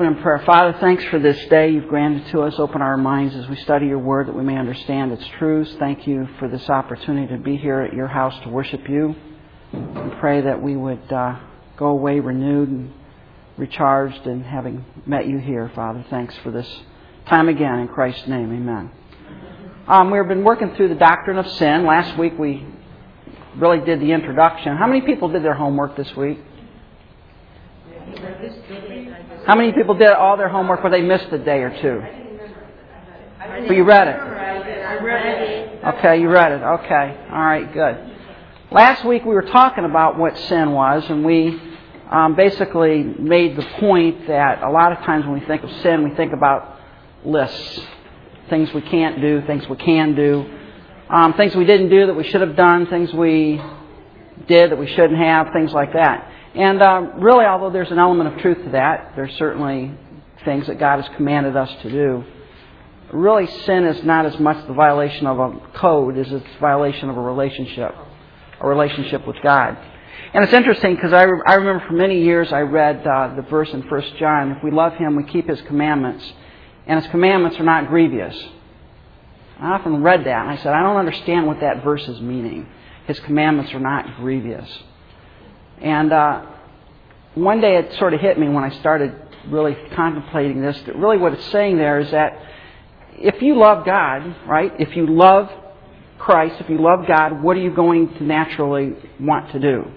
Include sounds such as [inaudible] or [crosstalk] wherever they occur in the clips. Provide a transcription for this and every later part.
open in prayer. Father, thanks for this day you've granted to us. Open our minds as we study your word that we may understand its truths. Thank you for this opportunity to be here at your house to worship you. And pray that we would uh, go away renewed and recharged and having met you here, Father. Thanks for this time again. In Christ's name, amen. Um, we've been working through the doctrine of sin. Last week we really did the introduction. How many people did their homework this week? How many people did all their homework but they missed a day or two? But you read it. Okay, you read it. Okay. All right, good. Last week we were talking about what sin was, and we um, basically made the point that a lot of times when we think of sin, we think about lists things we can't do, things we can do, um, things we didn't do that we should have done, things we did that we shouldn't have, things like that. And uh, really, although there's an element of truth to that, there's certainly things that God has commanded us to do. Really, sin is not as much the violation of a code as it's violation of a relationship, a relationship with God. And it's interesting because I, I remember for many years I read uh, the verse in 1 John, if we love him, we keep his commandments, and his commandments are not grievous. I often read that and I said, I don't understand what that verse is meaning. His commandments are not grievous. And uh, one day it sort of hit me when I started really contemplating this that really what it's saying there is that if you love God, right, if you love Christ, if you love God, what are you going to naturally want to do?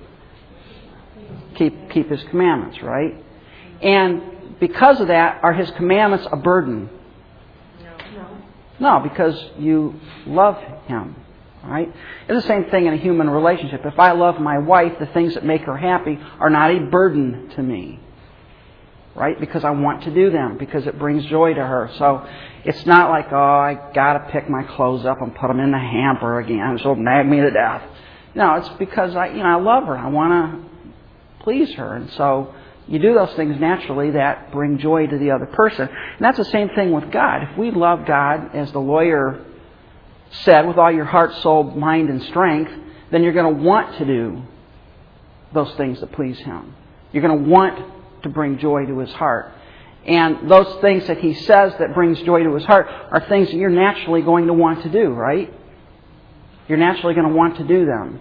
Keep, keep His commandments, right? And because of that, are His commandments a burden? No. No, because you love Him. Right? It's the same thing in a human relationship. If I love my wife, the things that make her happy are not a burden to me. Right? Because I want to do them, because it brings joy to her. So it's not like, oh, I gotta pick my clothes up and put them in the hamper again, so it'll nag me to death. No, it's because I, you know, I love her. I want to please her. And so you do those things naturally that bring joy to the other person. And that's the same thing with God. If we love God, as the lawyer said, with all your heart, soul, mind, and strength, then you're going to want to do those things that please Him. You're going to want to bring joy to His heart. And those things that He says that brings joy to His heart are things that you're naturally going to want to do, right? You're naturally going to want to do them.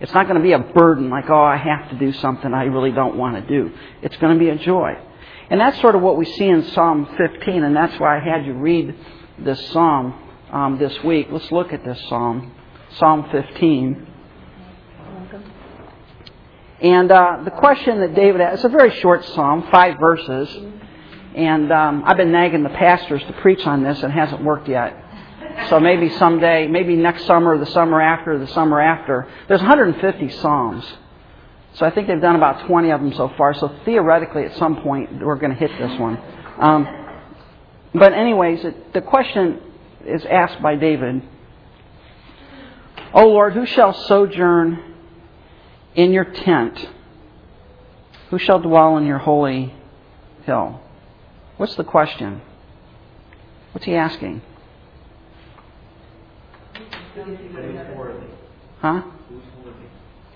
It's not going to be a burden like, oh, I have to do something I really don't want to do. It's going to be a joy. And that's sort of what we see in Psalm 15, and that's why I had you read this psalm um, this week. Let's look at this psalm, Psalm 15. And uh, the question that David asked, it's a very short psalm, five verses. And um, I've been nagging the pastors to preach on this, and it hasn't worked yet. So maybe someday, maybe next summer, the summer after, the summer after. There's 150 psalms. So I think they've done about 20 of them so far. So theoretically, at some point, we're going to hit this one. Um, but anyways, the question is asked by David, O Lord, who shall sojourn in your tent? Who shall dwell in your holy hill? What's the question? What's he asking? Huh?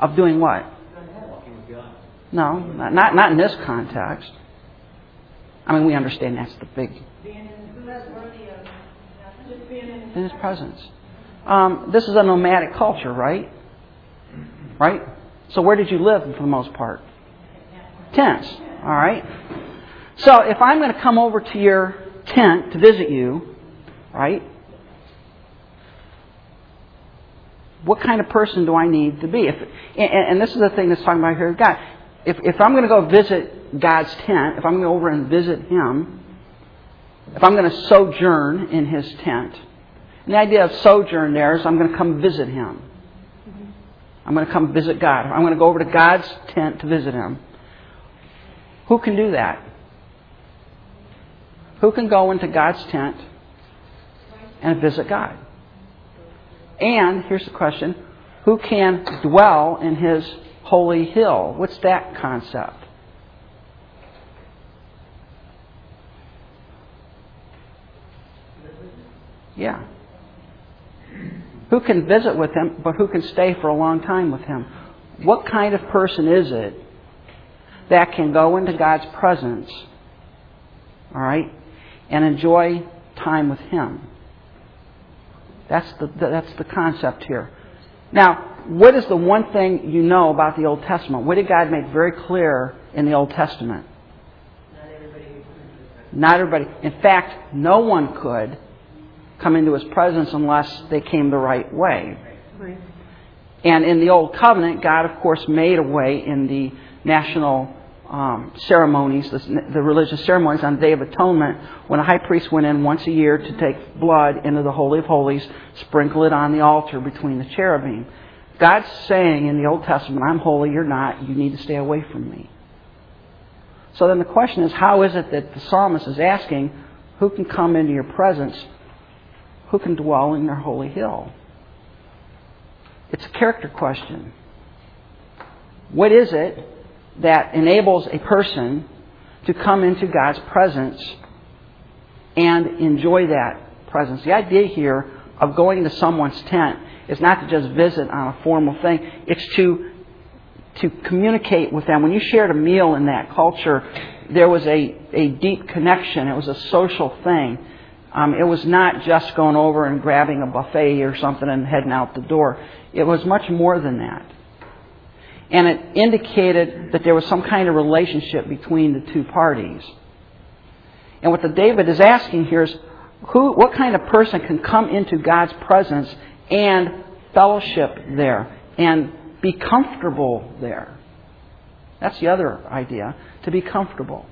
Of doing what? No, not, not in this context. I mean, we understand that's the big. In his presence. Um, this is a nomadic culture, right? Right? So where did you live for the most part? Tents. All right. So if I'm going to come over to your tent to visit you, right? what kind of person do I need to be? If, and, and this is the thing that's talking about here God. If, if I'm going to go visit God's tent, if I'm going to go over and visit Him, if I'm going to sojourn in His tent, and the idea of sojourn there is I'm going to come visit Him. I'm going to come visit God. I'm going to go over to God's tent to visit Him. Who can do that? Who can go into God's tent and visit God? And here's the question who can dwell in his holy hill? What's that concept? Yeah. Who can visit with him, but who can stay for a long time with him? What kind of person is it that can go into God's presence All right? And enjoy time with Him. That's the, that's the concept here. Now, what is the one thing you know about the Old Testament? What did God make very clear in the Old Testament? Not everybody Not everybody. In fact, no one could come into His presence unless they came the right way. Right. And in the Old Covenant, God, of course, made a way in the national um, ceremonies, the, the religious ceremonies on the Day of Atonement, when a high priest went in once a year to take blood into the Holy of Holies, sprinkle it on the altar between the cherubim. God's saying in the Old Testament, I'm holy, you're not, you need to stay away from me. So then the question is, how is it that the psalmist is asking, who can come into your presence? Who can dwell in your holy hill? It's a character question. What is it that enables a person to come into God's presence and enjoy that presence? The idea here of going to someone's tent is not to just visit on a formal thing, it's to to communicate with them. When you shared a meal in that culture, there was a, a deep connection. It was a social thing. Um, it was not just going over and grabbing a buffet or something and heading out the door. It was much more than that. And it indicated that there was some kind of relationship between the two parties. And what the David is asking here is who, what kind of person can come into God's presence and fellowship there and be comfortable there? That's the other idea, to be comfortable.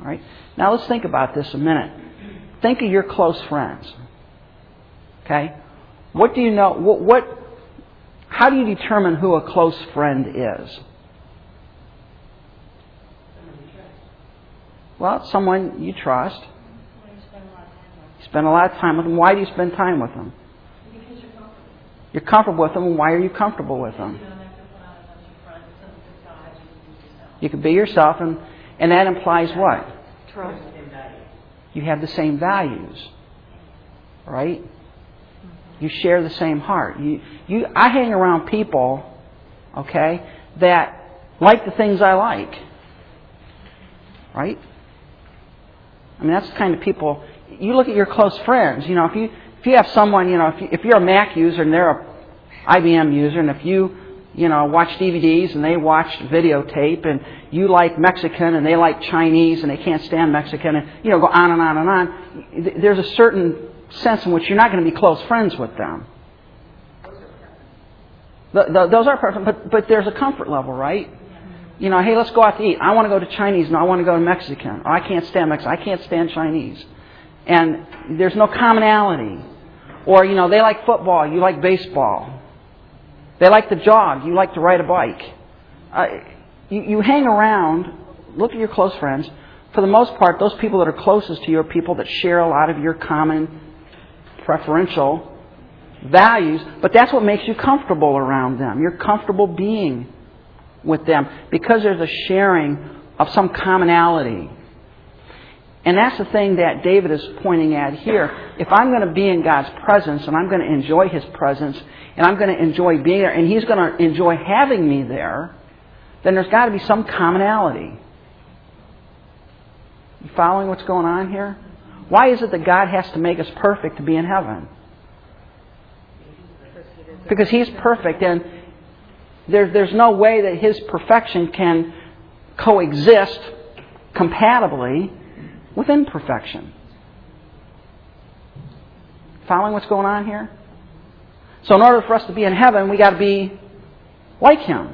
All right? Now let's think about this a minute. Think of your close friends. Okay? What do you know? What, what how do you determine who a close friend is? Well, it's someone you trust. You spend a lot of time with them. Why do you spend time with them? Because you're comfortable. You're comfortable with them, and why are you comfortable with them? You don't have to put on a bunch of front, something facade, you can be yourself. You can be yourself, and, and that implies what? Trust. You have the same values, right? You share the same heart. You, you, I hang around people, okay, that like the things I like, right? I mean, that's the kind of people. You look at your close friends. You know, if you if you have someone, you know, if, you, if you're a Mac user and they're a IBM user, and if you you know watch DVDs and they watch videotape, and you like Mexican and they like Chinese and they can't stand Mexican, and you know, go on and on and on. There's a certain sense in which you're not going to be close friends with them. The, the, those are perfect, but but there's a comfort level, right? You know, hey, let's go out to eat. I want to go to Chinese, and I want to go to Mexican. Oh, I can't stand Mexican. I can't stand Chinese. And there's no commonality. Or you know, they like football, you like baseball. They like to jog, you like to ride a bike. Uh, you, you hang around. Look at your close friends. For the most part, those people that are closest to you are people that share a lot of your common preferential values, but that's what makes you comfortable around them. You're comfortable being with them because there's a sharing of some commonality. And that's the thing that David is pointing at here. If I'm going to be in God's presence and I'm going to enjoy His presence and I'm going to enjoy being there and He's going to enjoy having me there, then there's got to be some commonality. You following what's going on here? Why is it that God has to make us perfect to be in heaven? Because He's perfect, and there, there's no way that His perfection can coexist compatibly with imperfection. Following what's going on here? So, in order for us to be in heaven, we got to be like Him.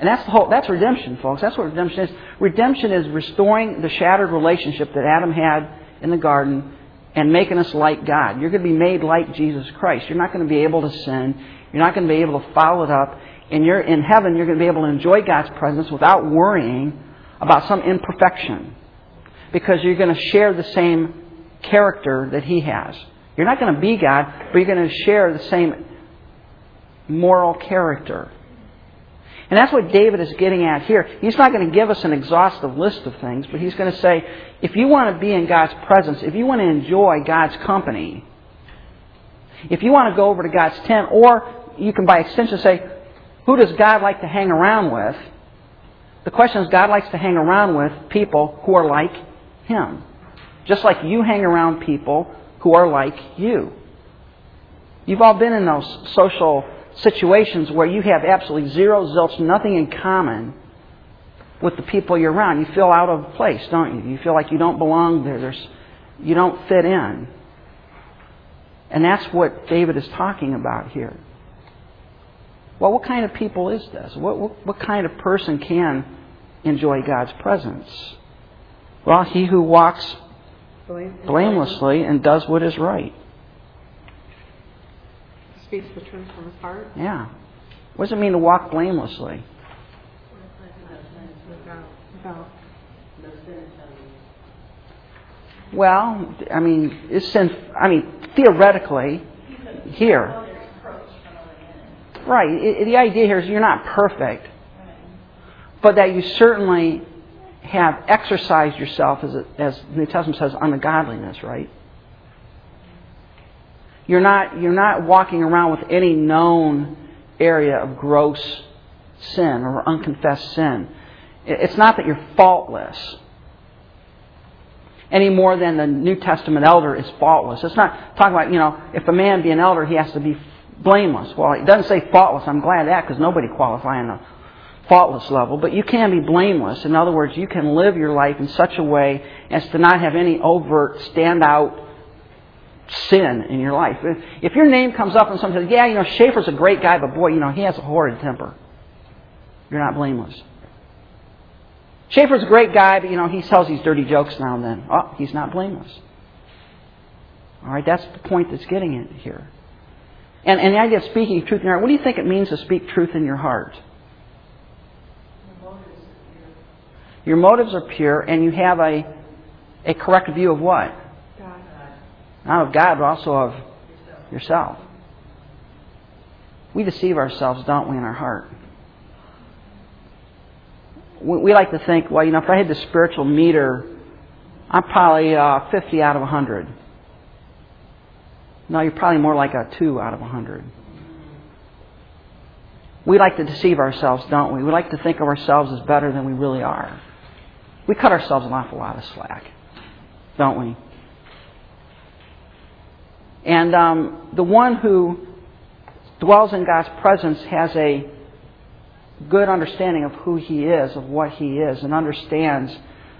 And that's the whole, that's redemption, folks. That's what redemption is. Redemption is restoring the shattered relationship that Adam had in the garden and making us like God. You're going to be made like Jesus Christ. You're not going to be able to sin. You're not going to be able to follow it up. And you're in heaven, you're going to be able to enjoy God's presence without worrying about some imperfection. Because you're going to share the same character that He has. You're not going to be God, but you're going to share the same moral character. And that's what David is getting at here. He's not going to give us an exhaustive list of things, but he's going to say, if you want to be in God's presence, if you want to enjoy God's company, if you want to go over to God's tent, or you can by extension say, who does God like to hang around with? The question is, God likes to hang around with people who are like Him. Just like you hang around people who are like you. You've all been in those social situations where you have absolutely zero, zilch, nothing in common with the people you're around. You feel out of place, don't you? You feel like you don't belong there. There's, you don't fit in. And that's what David is talking about here. Well, what kind of people is this? What, what, what kind of person can enjoy God's presence? Well, he who walks blamelessly and does what is right. Speaks the truth from his heart. Yeah. What does it mean to walk blamelessly? Well, I mean, is sin? I mean, theoretically, here, right? the idea here is you're not perfect, but that you certainly have exercised yourself, as, it, as the New Testament says, on the godliness, right? You're not, you're not walking around with any known area of gross sin or unconfessed sin. It's not that you're faultless any more than the New Testament elder is faultless. It's not talking about, you know, if a man be an elder, he has to be blameless. Well, it doesn't say faultless. I'm glad of that because nobody qualifies the faultless level. But you can be blameless. In other words, you can live your life in such a way as to not have any overt, standout sin in your life. If your name comes up and someone says, yeah, you know, Schaefer's a great guy, but boy, you know, he has a horrid temper. You're not blameless. Schaefer's a great guy, but you know, he tells these dirty jokes now and then. Oh, he's not blameless. All right, that's the point that's getting in here. And, and the idea of speaking truth in your heart, what do you think it means to speak truth in your heart? Your motives are pure, and you have a, a correct view of what? God. Not of God, but also of yourself. We deceive ourselves, don't we, in our heart? We like to think, well, you know, if I had the spiritual meter, I'm probably uh, 50 out of 100. No, you're probably more like a 2 out of 100. We like to deceive ourselves, don't we? We like to think of ourselves as better than we really are. We cut ourselves an awful lot of slack, don't we? And um, the one who dwells in God's presence has a good understanding of who he is, of what he is, and understands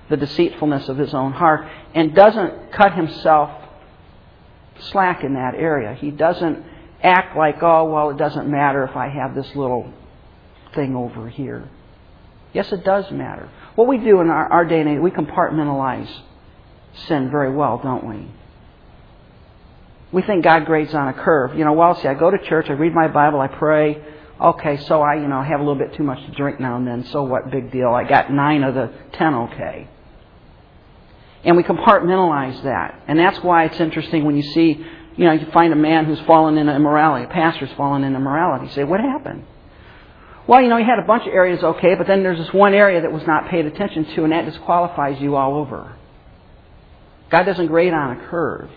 the deceitfulness of his own heart, and doesn't cut himself slack in that area. He doesn't act like, oh, well, it doesn't matter if I have this little thing over here. Yes, it does matter. What we do in our, our day and age, we compartmentalize sin very well, don't we? We think God grades on a curve. You know, well, see, I go to church, I read my Bible, I pray. Okay, so I, you know, have a little bit too much to drink now and then. So what? Big deal. I got nine of the ten okay. And we compartmentalize that. And that's why it's interesting when you see, you know, you find a man who's fallen into immorality, a pastor's fallen into immorality. You say, what happened? Well, you know, he had a bunch of areas okay, but then there's this one area that was not paid attention to, and that disqualifies you all over. God doesn't grade on a curve.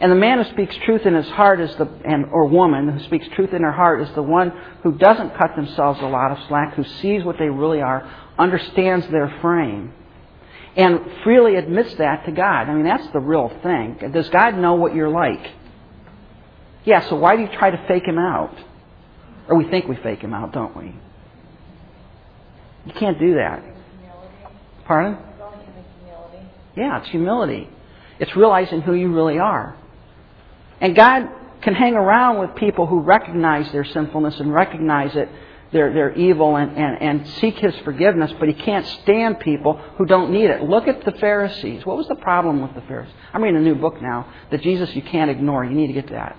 And the man who speaks truth in his heart is the, and, or woman who speaks truth in her heart is the one who doesn't cut themselves a lot of slack, who sees what they really are, understands their frame, and freely admits that to God. I mean, that's the real thing. Does God know what you're like? Yeah, so why do you try to fake him out? Or we think we fake him out, don't we? You can't do that. Pardon? Yeah, it's humility. It's realizing who you really are. And God can hang around with people who recognize their sinfulness and recognize it, their, their evil, and, and, and seek His forgiveness, but He can't stand people who don't need it. Look at the Pharisees. What was the problem with the Pharisees? I'm reading a new book now, The Jesus You Can't Ignore. You need to get that.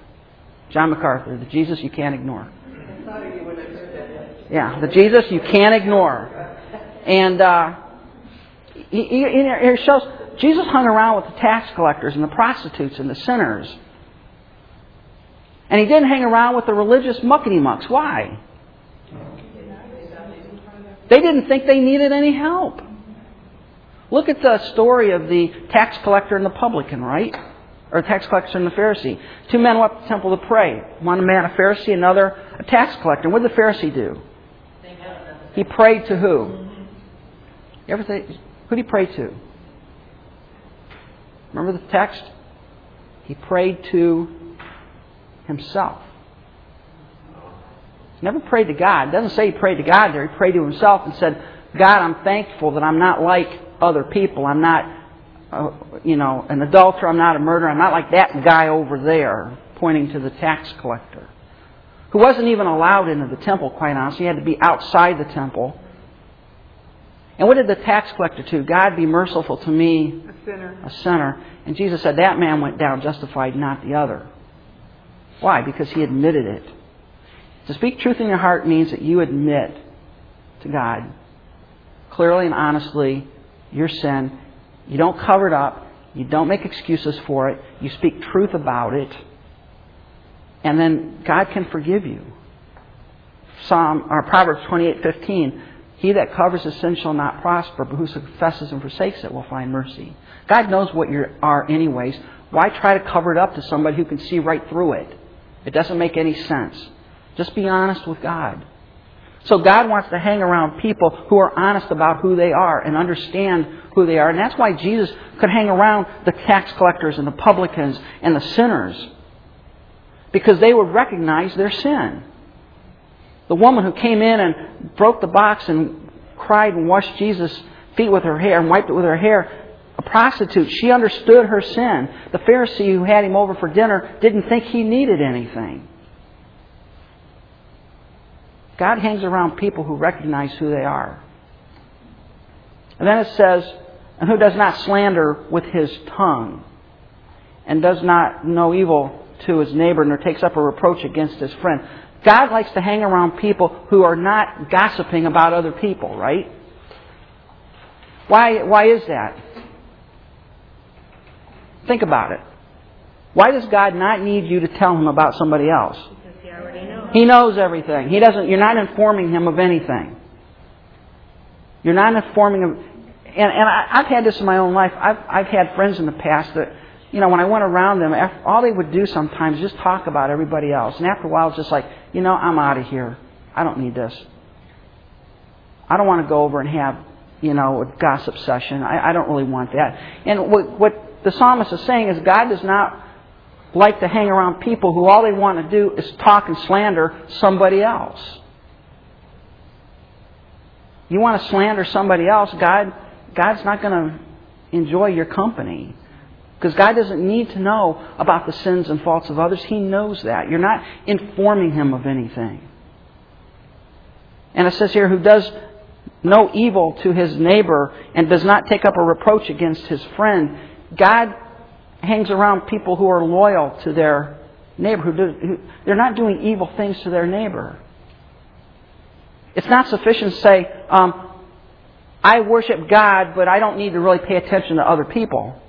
John MacArthur, The Jesus You Can't Ignore. Yeah, the Jesus you can't ignore. And uh, he shows Jesus hung around with the tax collectors and the prostitutes and the sinners. And he didn't hang around with the religious muckety mucks. Why? They didn't think they needed any help. Look at the story of the tax collector and the publican, right? Or tax collector and the Pharisee. Two men went to the temple to pray. One man, a Pharisee, another a tax collector. What did the Pharisee do? He prayed to who? You ever think, who did he pray to? Remember the text? He prayed to himself. He never prayed to God. It doesn't say he prayed to God there. He prayed to himself and said, God, I'm thankful that I'm not like other people. I'm not, uh, you know, an adulterer. I'm not a murderer. I'm not like that guy over there, pointing to the tax collector, who wasn't even allowed into the temple, quite honestly. He had to be outside the temple. And what did the tax collector do? God be merciful to me, A sinner. a sinner. And Jesus said, That man went down justified, not the other. Why? Because he admitted it. To speak truth in your heart means that you admit to God clearly and honestly your sin. You don't cover it up. You don't make excuses for it. You speak truth about it. And then God can forgive you. Psalm or Proverbs 28:15 He that covers his sin shall not prosper, but who confesses and forsakes it will find mercy. God knows what you are anyways. Why try to cover it up to somebody who can see right through it? It doesn't make any sense. Just be honest with God. So God wants to hang around people who are honest about who they are and understand who they are. And that's why Jesus could hang around the tax collectors and the publicans and the sinners. Because they would recognize their sin. The woman who came in and broke the box and cried and washed Jesus' feet with her hair and wiped it with her hair, a prostitute, she understood her sin. The Pharisee who had him over for dinner didn't think he needed anything. God hangs around people who recognize who they are. And then it says, and who does not slander with his tongue, and does not know evil to his neighbor, nor takes up a reproach against his friend. God likes to hang around people who are not gossiping about other people, right? Why, why is that? Think about it. Why does God not need you to tell him about somebody else? He knows. Everything. He doesn't. You're not informing him of anything. You're not informing him. And, and I, I've had this in my own life. I've, I've had friends in the past that, you know, when I went around them, all they would do sometimes is just talk about everybody else. And after a while, it's just like, you know, I'm out of here. I don't need this. I don't want to go over and have, you know, a gossip session. I, I don't really want that. And what, what the psalmist is saying is God does not like to hang around people who all they want to do is talk and slander somebody else. You want to slander somebody else, God God's not going to enjoy your company. Because God doesn't need to know about the sins and faults of others. He knows that. You're not informing Him of anything. And it says here, who does no evil to his neighbor and does not take up a reproach against his friend. God hangs around people who are loyal to their neighbor. Who, do, who they're not doing evil things to their neighbor. It's not sufficient to say, um, I worship God, but I don't need to really pay attention to other people.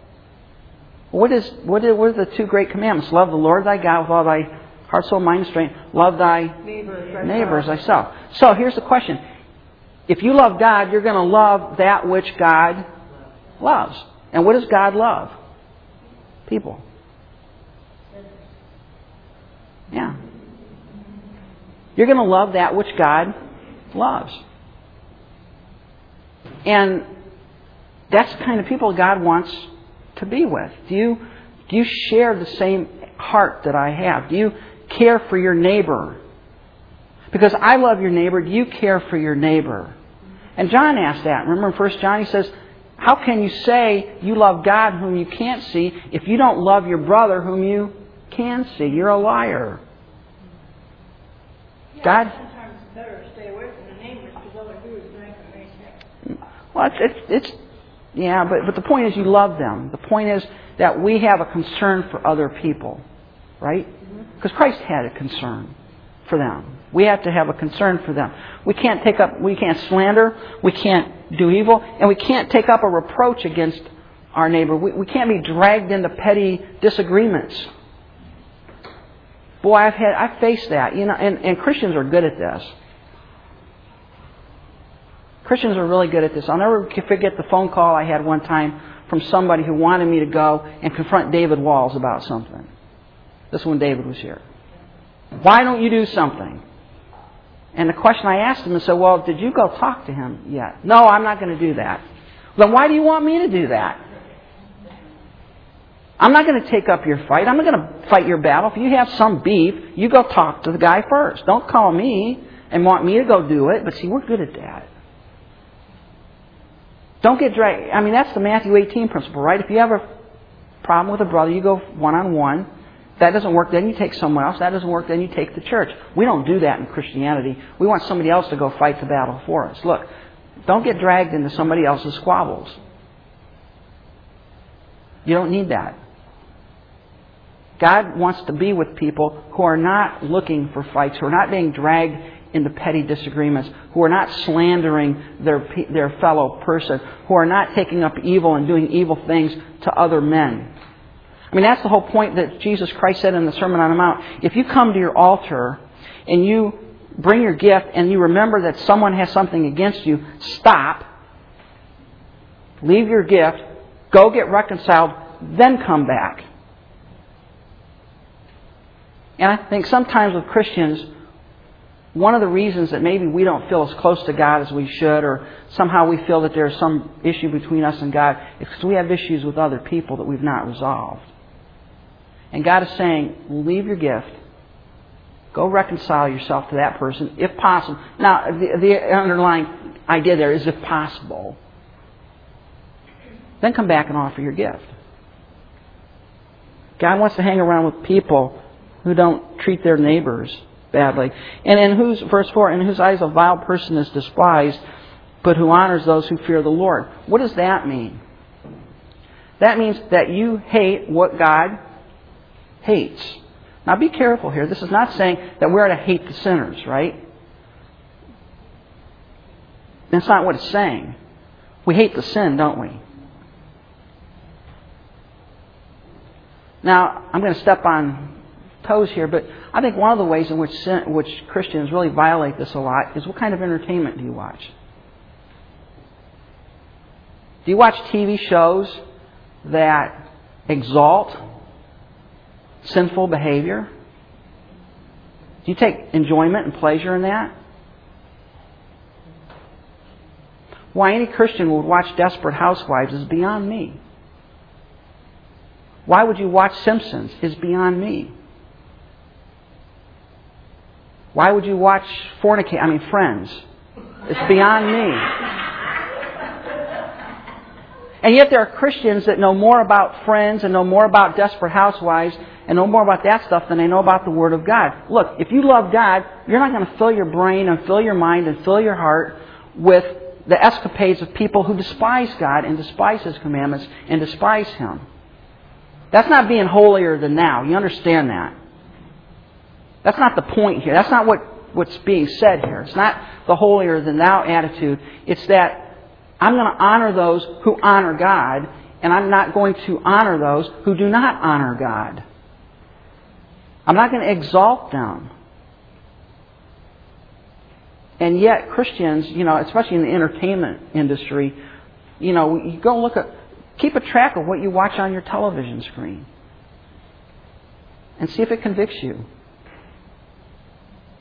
What is what are, what are the two great commandments? Love the Lord thy God with all thy heart, soul, mind, and strength. Love thy Neighbors. neighbors thyself. So here's the question. If you love God, you're going to love that which God loves. And what does God love? People. Yeah. You're going to love that which God loves. And that's the kind of people God wants to be with. Do you, do you share the same heart that I have? Do you care for your neighbor? Because I love your neighbor, do you care for your neighbor? And John asked that. Remember in 1 John, he says, How can you say you love God whom you can't see if you don't love your brother whom you can see? You're a liar. God. Sometimes it's better to stay away from the neighbors because all they do is drink and. Well, it's, it's, it's yeah, but, but the point is you love them. The point is that we have a concern for other people, right? Mm-hmm. Because Christ had a concern for them. We have to have a concern for them. We can't take up, we can't slander, we can't do evil, and we can't take up a reproach against our neighbor. We, we can't be dragged into petty disagreements. Boy, I've had, I've faced that, you know, and, and Christians are good at this. Christians are really good at this. I'll never forget the phone call I had one time from somebody who wanted me to go and confront David Walls about something. This is when David was here. Why don't you do something? And the question I asked him is, so, well, did you go talk to him yet? No, I'm not going to do that. Then why do you want me to do that? I'm not going to take up your fight. I'm not going to fight your battle. If you have some beef, you go talk to the guy first. Don't call me and want me to go do it. But see, we're good at that. Don't get dragged. I mean, that's the Matthew 18 principle, right? If you have a problem with a brother, you go one on one. That doesn't work, then you take someone else. That doesn't work, then you take the church. We don't do that in Christianity. We want somebody else to go fight the battle for us. Look, don't get dragged into somebody else's squabbles. You don't need that. God wants to be with people who are not looking for fights, who are not being dragged into petty disagreements, who are not slandering their, their fellow person, who are not taking up evil and doing evil things to other men. Mean, that's the whole point that Jesus Christ said in the Sermon on the Mount. If you come to your altar and you bring your gift and you remember that someone has something against you, stop, leave your gift, go get reconciled, then come back. And I think sometimes with Christians, one of the reasons that maybe we don't feel as close to God as we should, or somehow we feel that there's some issue between us and God, is because we have issues with other people that we've not resolved. And God is saying, leave your gift. Go reconcile yourself to that person, if possible. Now, the, the underlying idea there is if possible. Then come back and offer your gift. God wants to hang around with people who don't treat their neighbors badly. And in whose, verse 4, in whose eyes a vile person is despised, but who honors those who fear the Lord. What does that mean? That means that you hate what God hates. Now be careful here. This is not saying that we're to hate the sinners, right? That's not what it's saying. We hate the sin, don't we? Now, I'm going to step on toes here, but I think one of the ways in which, sin, which Christians really violate this a lot is what kind of entertainment do you watch? Do you watch TV shows that exalt sinful behavior? Do you take enjoyment and pleasure in that? Why any Christian would watch Desperate Housewives is beyond me. Why would you watch Simpsons is beyond me. Why would you watch Fornicate? I mean, Friends. It's beyond me. And yet there are Christians that know more about Friends and know more about Desperate Housewives and know more about that stuff than they know about the Word of God. Look, if you love God, you're not going to fill your brain and fill your mind and fill your heart with the escapades of people who despise God and despise His commandments and despise Him. That's not being holier than thou. You understand that? That's not the point here. That's not what, what's being said here. It's not the holier than thou attitude. It's that I'm going to honor those who honor God, and I'm not going to honor those who do not honor God. I'm not going to exalt them. And yet, Christians, you know, especially in the entertainment industry, you know, you go look at, keep a track of what you watch on your television screen and see if it convicts you.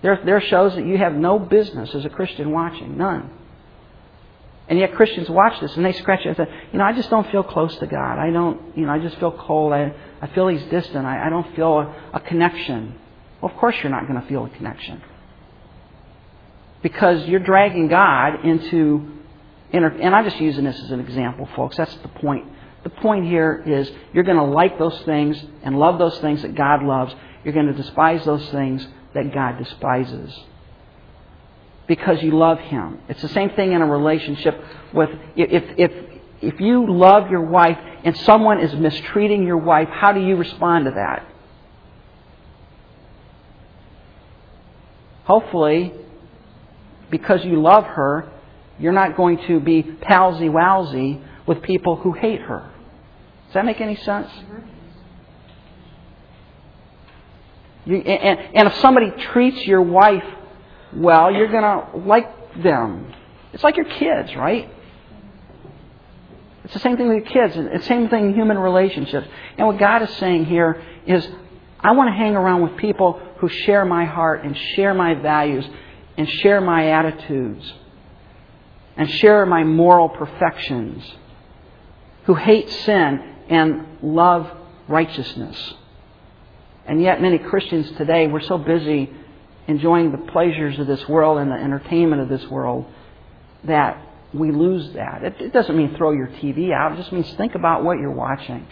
There, there are shows that you have no business as a Christian watching. None. And yet Christians watch this and they scratch their head. You know, I just don't feel close to God. I don't, you know, I just feel cold. I, I feel He's distant. I, I don't feel a, a connection. Well, of course you're not going to feel a connection. Because you're dragging God into, and I'm just using this as an example, folks. That's the point. The point here is you're going to like those things and love those things that God loves. You're going to despise those things that God despises because you love Him. It's the same thing in a relationship with if if if you love your wife and someone is mistreating your wife, how do you respond to that? Hopefully, because you love her, you're not going to be palsy walsy with people who hate her. Does that make any sense? Mm-hmm. You, and, and if somebody treats your wife well, you're going to like them. It's like your kids, right? It's the same thing with your kids. It's the same thing in human relationships. And what God is saying here is, I want to hang around with people who share my heart and share my values and share my attitudes and share my moral perfections. who hate sin and love righteousness. And yet, many Christians today, we're so busy enjoying the pleasures of this world and the entertainment of this world that we lose that. It, it doesn't mean throw your TV out. It just means think about what you're watching.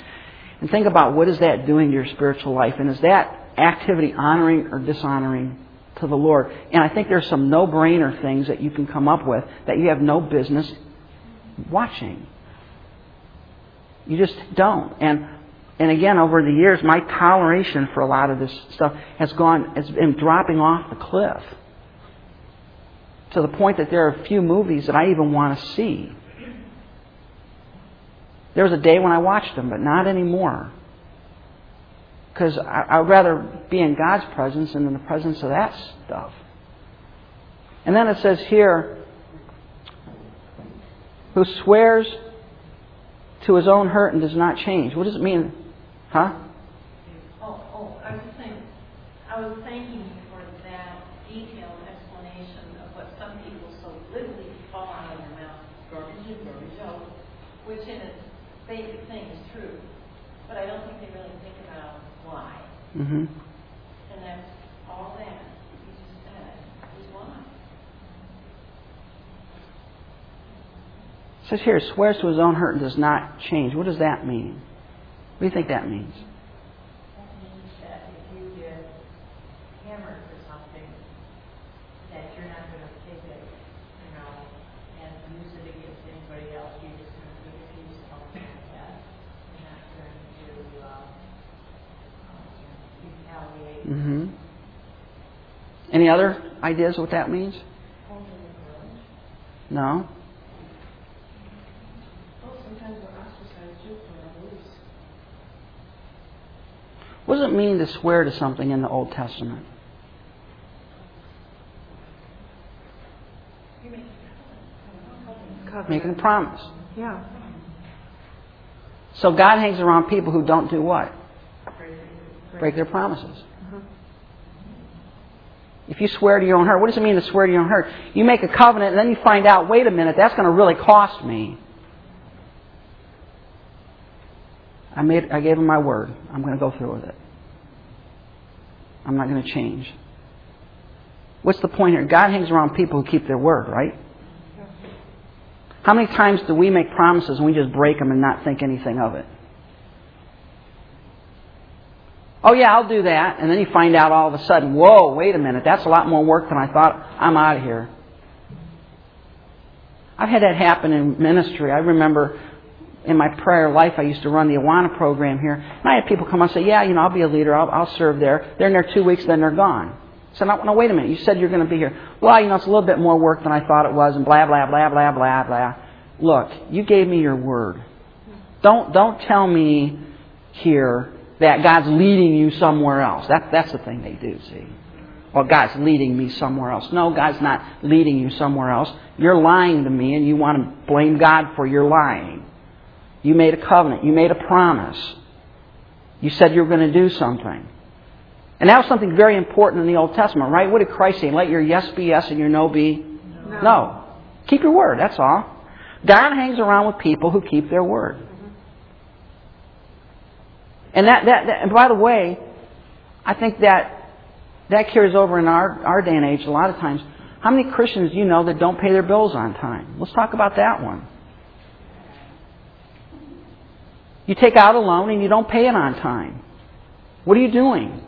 And think about what is that doing to your spiritual life. And is that activity honoring or dishonoring to the Lord? And I think there's some no-brainer things that you can come up with that you have no business watching. You just don't. And and again, over the years, my toleration for a lot of this stuff has gone has been dropping off the cliff to the point that there are a few movies that I even want to see. There was a day when I watched them, but not anymore. Because I, would rather be in God's presence than in the presence of that stuff. And then it says here, who swears to his own hurt and does not change. What does it mean? Huh? Oh, oh, I was saying, I was thanking you for that detailed explanation of what some people so literally fall out of their mouth, garbage in, garbage out, which in its basic thing is true. But I don't think they really think about why. Mm-hmm. And that's all that you just said is why. It says here, swears to his own hurt and does not change. What does that mean? What do you think that means? That means that if you get hammered for something, that you're not going to take it, you know, and use it against anybody else. You're just going to take it to yourself like that. You're not going to retaliate. Mm-hmm. Any other ideas what that means? No? Well, sometimes we're ostracized too for our beliefs. What does it mean to swear to something in the Old Testament? You make a Covenant. Making a promise. Yeah. So God hangs around people who don't do what? Break their promises. Uh-huh. If you swear to your own hurt, what does it mean to swear to your own hurt? You make a covenant and then you find out, wait a minute, that's going to really cost me. I made I gave him my word. I'm going to go through with it. I'm not going to change. What's the point here? God hangs around people who keep their word, right? How many times do we make promises and we just break them and not think anything of it? Oh, yeah, I'll do that. And then you find out all of a sudden, whoa, wait a minute, that's a lot more work than I thought. I'm out of here. I've had that happen in ministry. I remember in my prior life, I used to run the Awana program here. And I had people come and say, Yeah, you know, I'll be a leader. I'll, I'll serve there. They're in there two weeks, then they're gone. I said, no, no, wait a minute. You said you're going to be here. Well, you know, it's a little bit more work than I thought it was, and blah, blah, blah, blah, blah, blah. Look, you gave me your word. Don't, don't tell me here that God's leading you somewhere else. That, that's the thing they do, see. Well, God's leading me somewhere else. No, God's not leading you somewhere else. You're lying to me, and you want to blame God for your lying. You made a covenant. You made a promise. You said you were going to do something. And that was something very important in the Old Testament, right? What did Christ say? Let your yes be yes and your no be no. no. Keep your word, that's all. God hangs around with people who keep their word. Mm-hmm. And that, that, that and by the way, I think that that carries over in our, our day and age a lot of times. How many Christians do you know that don't pay their bills on time? Let's talk about that one. You take out a loan and you don't pay it on time. What are you doing?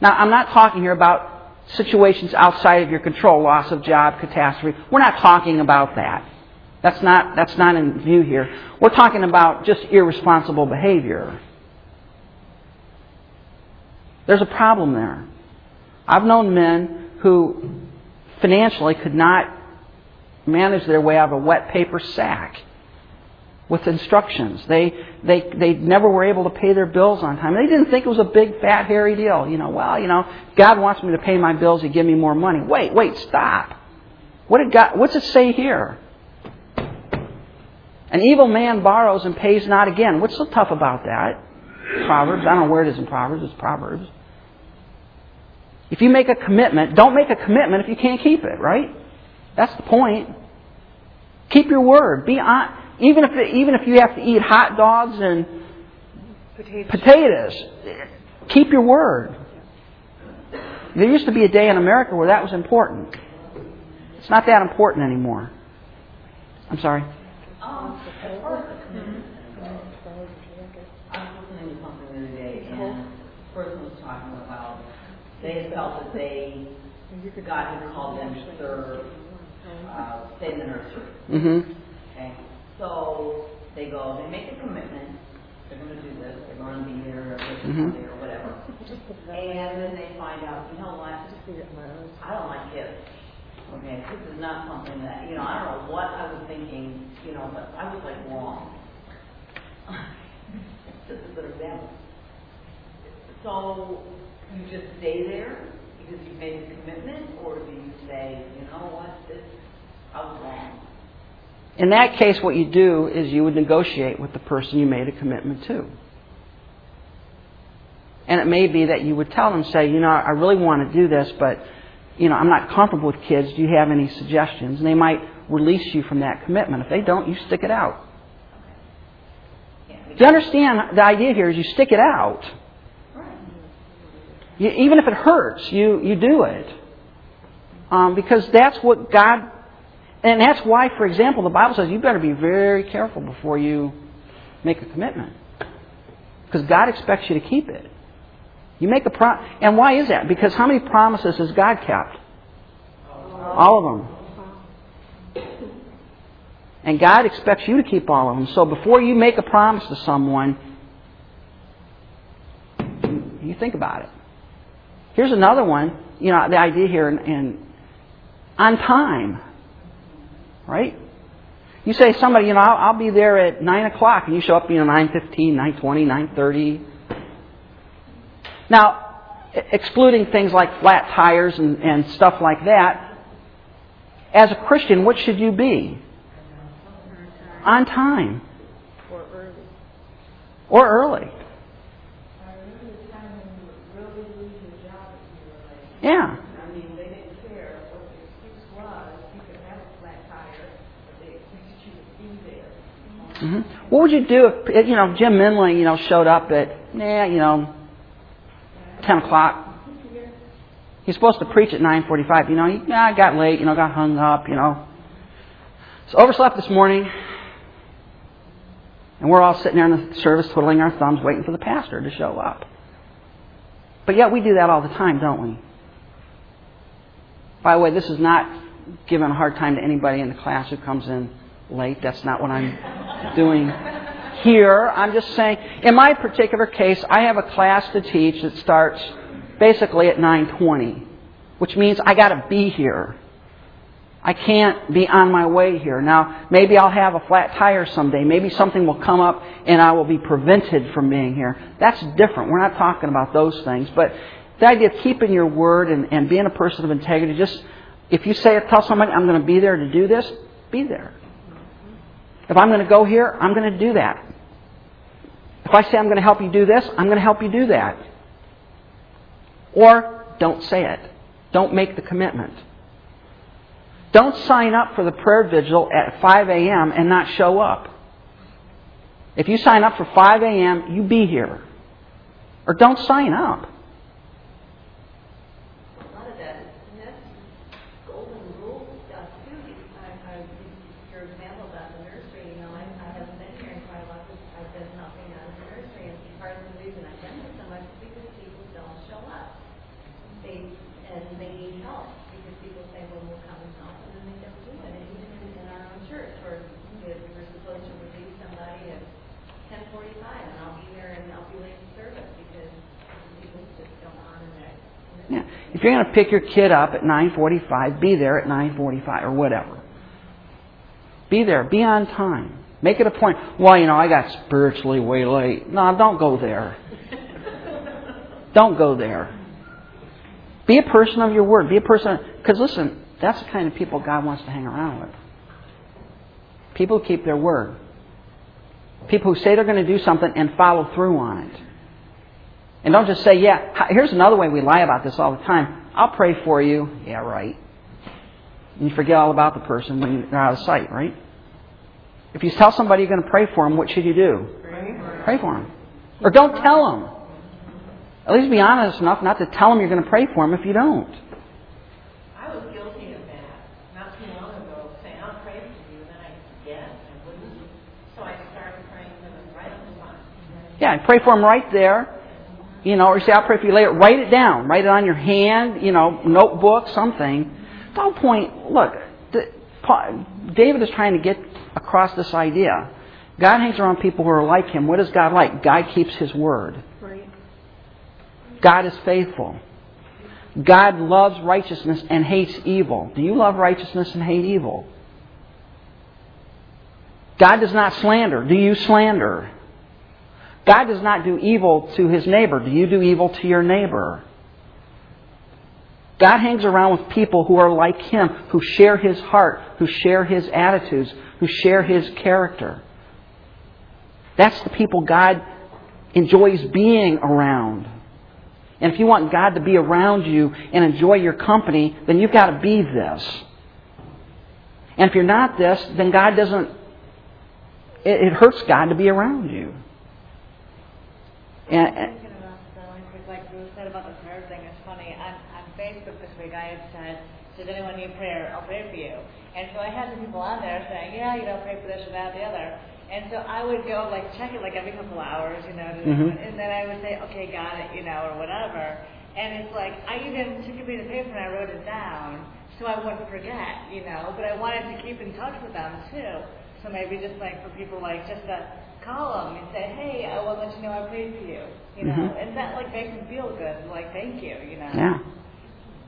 Now, I'm not talking here about situations outside of your control, loss of job, catastrophe. We're not talking about that. That's not, that's not in view here. We're talking about just irresponsible behavior. There's a problem there. I've known men who financially could not manage their way out of a wet paper sack with instructions. They, they, they never were able to pay their bills on time. They didn't think it was a big, fat, hairy deal. You know, well, you know, God wants me to pay my bills, He give me more money. Wait, wait, stop. What did God, what's it say here? An evil man borrows and pays not again. What's so tough about that? Proverbs. I don't know where it is in Proverbs. It's Proverbs. If you make a commitment, don't make a commitment if you can't keep it, right? That's the point. Keep your word. Be on, Even if even if you have to eat hot dogs and Potatoes. potatoes, keep your word. There used to be a day in America where that was important. It's not that important anymore. I'm sorry. Um, as far as the commitment goes, I was listening to something the other day, and the person was talking about they felt that they, God had called them to serve, uh, say in the nursery, Mm-hmm. Okay? So they go, they make a commitment, they're gonna do this, they're gonna be here every Mhm. Sunday or whatever. And then they find out, you know what, I don't like kids. Okay, this is not something that, you know, I don't know what I was thinking, you know, but I was like wrong. [laughs] Just a good example. So, you just stay there because you made a commitment, or do you say, you know what, this, I was wrong? In that case, what you do is you would negotiate with the person you made a commitment to. And it may be that you would tell them, say, you know, I really want to do this, but, you know, I'm not comfortable with kids. Do you have any suggestions? And they might release you from that commitment. If they don't, you stick it out. Do you understand the idea here is you stick it out. You, even if it hurts, you, you do it. Um, because that's what God, and that's why, for example, the Bible says you better be very careful before you make a commitment. Because God expects you to keep it. You make a prom, and why is that? Because how many promises has God kept? All of them. And God expects you to keep all of them. So before you make a promise to someone, you think about it. Here's another one. You know, the idea here in, in on time, right? You say somebody, you know, I'll, I'll be there at nine o'clock, and you show up, you know, nine fifteen, nine twenty, nine thirty. Now, excluding things like flat tires and, and stuff like that, as a Christian, what should you be? On time Or early. or early. I remember the time when you would really lose your job if you were late. Yeah. I mean, they didn't care what the excuse was, you could have a flat tire, but they expected you to be there. hmm What would you do if you know Jim Minley, you know, showed up at nah, you know, ten o'clock? He's supposed to preach at nine forty-five. You know, he yeah, got late. You know, got hung up. You know, so overslept this morning, and we're all sitting there in the service, twiddling our thumbs, waiting for the pastor to show up. But yet we do that all the time, don't we? By the way, this is not giving a hard time to anybody in the class who comes in late. That's not what I'm doing here. I'm just saying, in my particular case, I have a class to teach that starts basically at 9:20, which means I got to be here. I can't be on my way here. Now, maybe I'll have a flat tire someday. Maybe something will come up and I will be prevented from being here. That's different. We're not talking about those things. But the idea of keeping your word and, and being a person of integrity, just if you say, it, tell somebody, I'm going to be there to do this, be there. If I'm going to go here, I'm going to do that. If I say I'm going to help you do this, I'm going to help you do that. Or don't say it. Don't make the commitment. Don't sign up for the prayer vigil at 5 a.m. and not show up. If you sign up for 5 a.m., you be here. Or don't sign up. A lot of that, and that's golden rule stuff too. I, I, your example about the nursery, you know, I, I haven't been here in quite a while because I've been helping out in the nursery, and part of the reason I've been here so much is because people don't show up. They, and they need help, because people say, well, we'll come and help, and then they don't do it. And even in, in our own church, where we we were supposed to release somebody at ten forty-five, and I'll be there and I'll be late to service because people just don't honor that. Yeah. If you're going to pick your kid up at 9:45, be there at 9:45 or whatever. Be there. Be on time. Make it a point. Well, you know, I got spiritually way late. No, don't go there. [laughs] don't go there. Be a person of your word. Be a person. Because listen, that's the kind of people God wants to hang around with. People who keep their word. People who say they're going to do something and follow through on it. And don't just say, yeah, here's another way we lie about this all the time. I'll pray for you. Yeah, right. And you forget all about the person when they're out of sight, right? If you tell somebody you're going to pray for them, what should you do? Pray for them. Or don't tell them. At least be honest enough not to tell them you're going to pray for them if you don't. I was guilty of that not too long ago, saying, I'll pray for you, and then I forget, and wouldn't. So I started praying for them right on the spot. Yeah, I pray for them right there. You know, or say, I'll pray for you later. Write it down. Write it on your hand, you know, notebook, something. Don't point, look, the, David is trying to get across this idea. God hangs around people who are like him. What is God like? God keeps his word. God is faithful. God loves righteousness and hates evil. Do you love righteousness and hate evil? God does not slander. Do you slander? God does not do evil to his neighbor. Do you do evil to your neighbor? God hangs around with people who are like him, who share his heart, who share his attitudes, who share his character. That's the people God enjoys being around. And if you want God to be around you and enjoy your company, then you've got to be this. And if you're not this, then God doesn't, it, hurts God to be around you. And, and Thinking about the language, like Bruce said about the prayer thing, it's funny. On, on Facebook this week, I had said, "Does anyone need prayer? I'll pray for you." And so I had some people on there saying, "Yeah, you know, pray for this or that, or the other." And so I would go like check it like every couple hours, you know, Mhm. and then I would say, "Okay, got it," you know, or whatever. And it's like I even took a piece of paper and I wrote it down so I wouldn't forget, you know. But I wanted to keep in touch with them too. So maybe just like for people like just to them and say, hey, I will let you know I prayed for you, you know, Mhm. and that like makes them feel good, like thank you, you know. Yeah.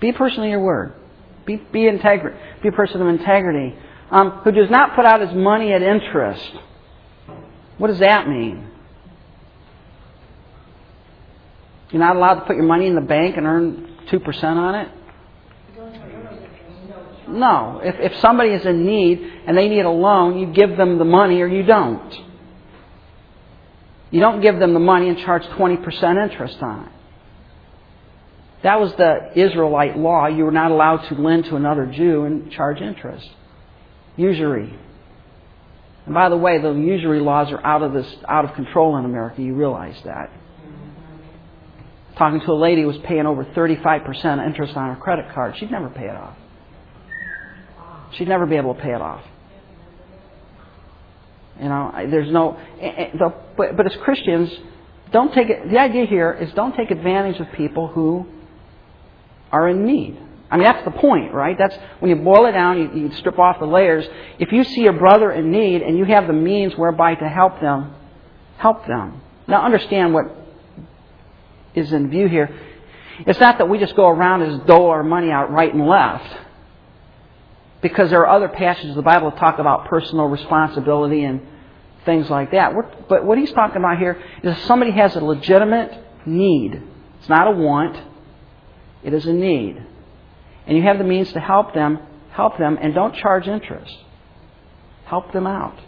Be a person of your word. Be, be integrity. Be a person of integrity. Um, who does not put out his money at interest. What does that mean? You're not allowed to put your money in the bank and earn 2% on it? No. If, if somebody is in need and they need a loan, you give them the money or you don't. You don't give them the money and charge 20% interest on it. That was the Israelite law. You were not allowed to lend to another Jew and charge interest. Usury. And by the way, the usury laws are out of this out of control in America. You realize that. Talking to a lady who was paying over 35% interest on her credit card. She'd never pay it off. She'd never be able to pay it off. You know, there's no. eh, eh, But, but as Christians, don't take it. The idea here is don't take advantage of people who are in need. I mean, that's the point, right? That's when you boil it down, you, you strip off the layers. If you see a brother in need and you have the means whereby to help them, help them. Now, understand what is in view here. It's not that we just go around just dole our money out right and left. Because there are other passages of the Bible that talk about personal responsibility and things like that. But what he's talking about here is if somebody has a legitimate need. It's not a want. It is a need. And you have the means to help them, help them, and don't charge interest. Help them out.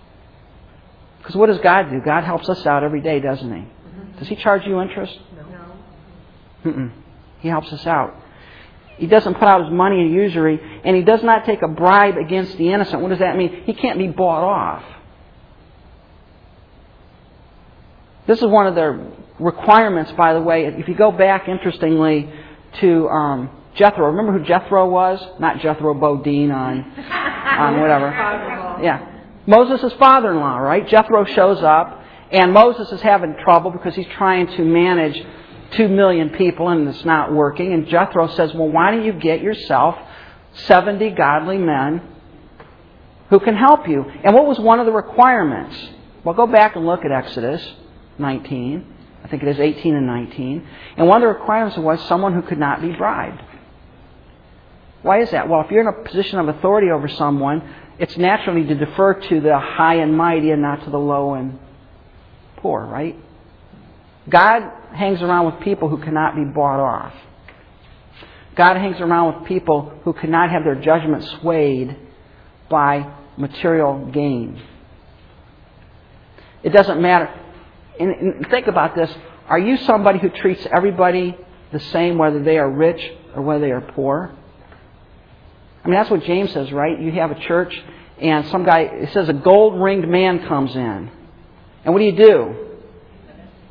Because what does God do? God helps us out every day, doesn't He? Mm-hmm. Does He charge you interest? No. Mm-mm. He helps us out. He doesn't put out his money in usury, and he does not take a bribe against the innocent. What does that mean? He can't be bought off. This is one of the requirements, by the way. If you go back, interestingly, to um, Jethro. Remember who Jethro was? Not Jethro Bodine on, [laughs] on whatever. Yeah. Moses' father-in-law, right? Jethro shows up, and Moses is having trouble because he's trying to manage two million people and it's not working. And Jethro says, well, why don't you get yourself 70 godly men who can help you? And what was one of the requirements? Well, go back and look at Exodus 19. I think it is 18 and 19. And one of the requirements was someone who could not be bribed. Why is that? Well, if you're in a position of authority over someone, it's naturally to defer to the high and mighty and not to the low and poor, right? God hangs around with people who cannot be bought off. God hangs around with people who cannot have their judgment swayed by material gain. It doesn't matter. And, think about this. Are you somebody who treats everybody the same, whether they are rich or whether they are poor? I mean, that's what James says, right? You have a church and some guy, it says a gold ringed man comes in. And what do you do?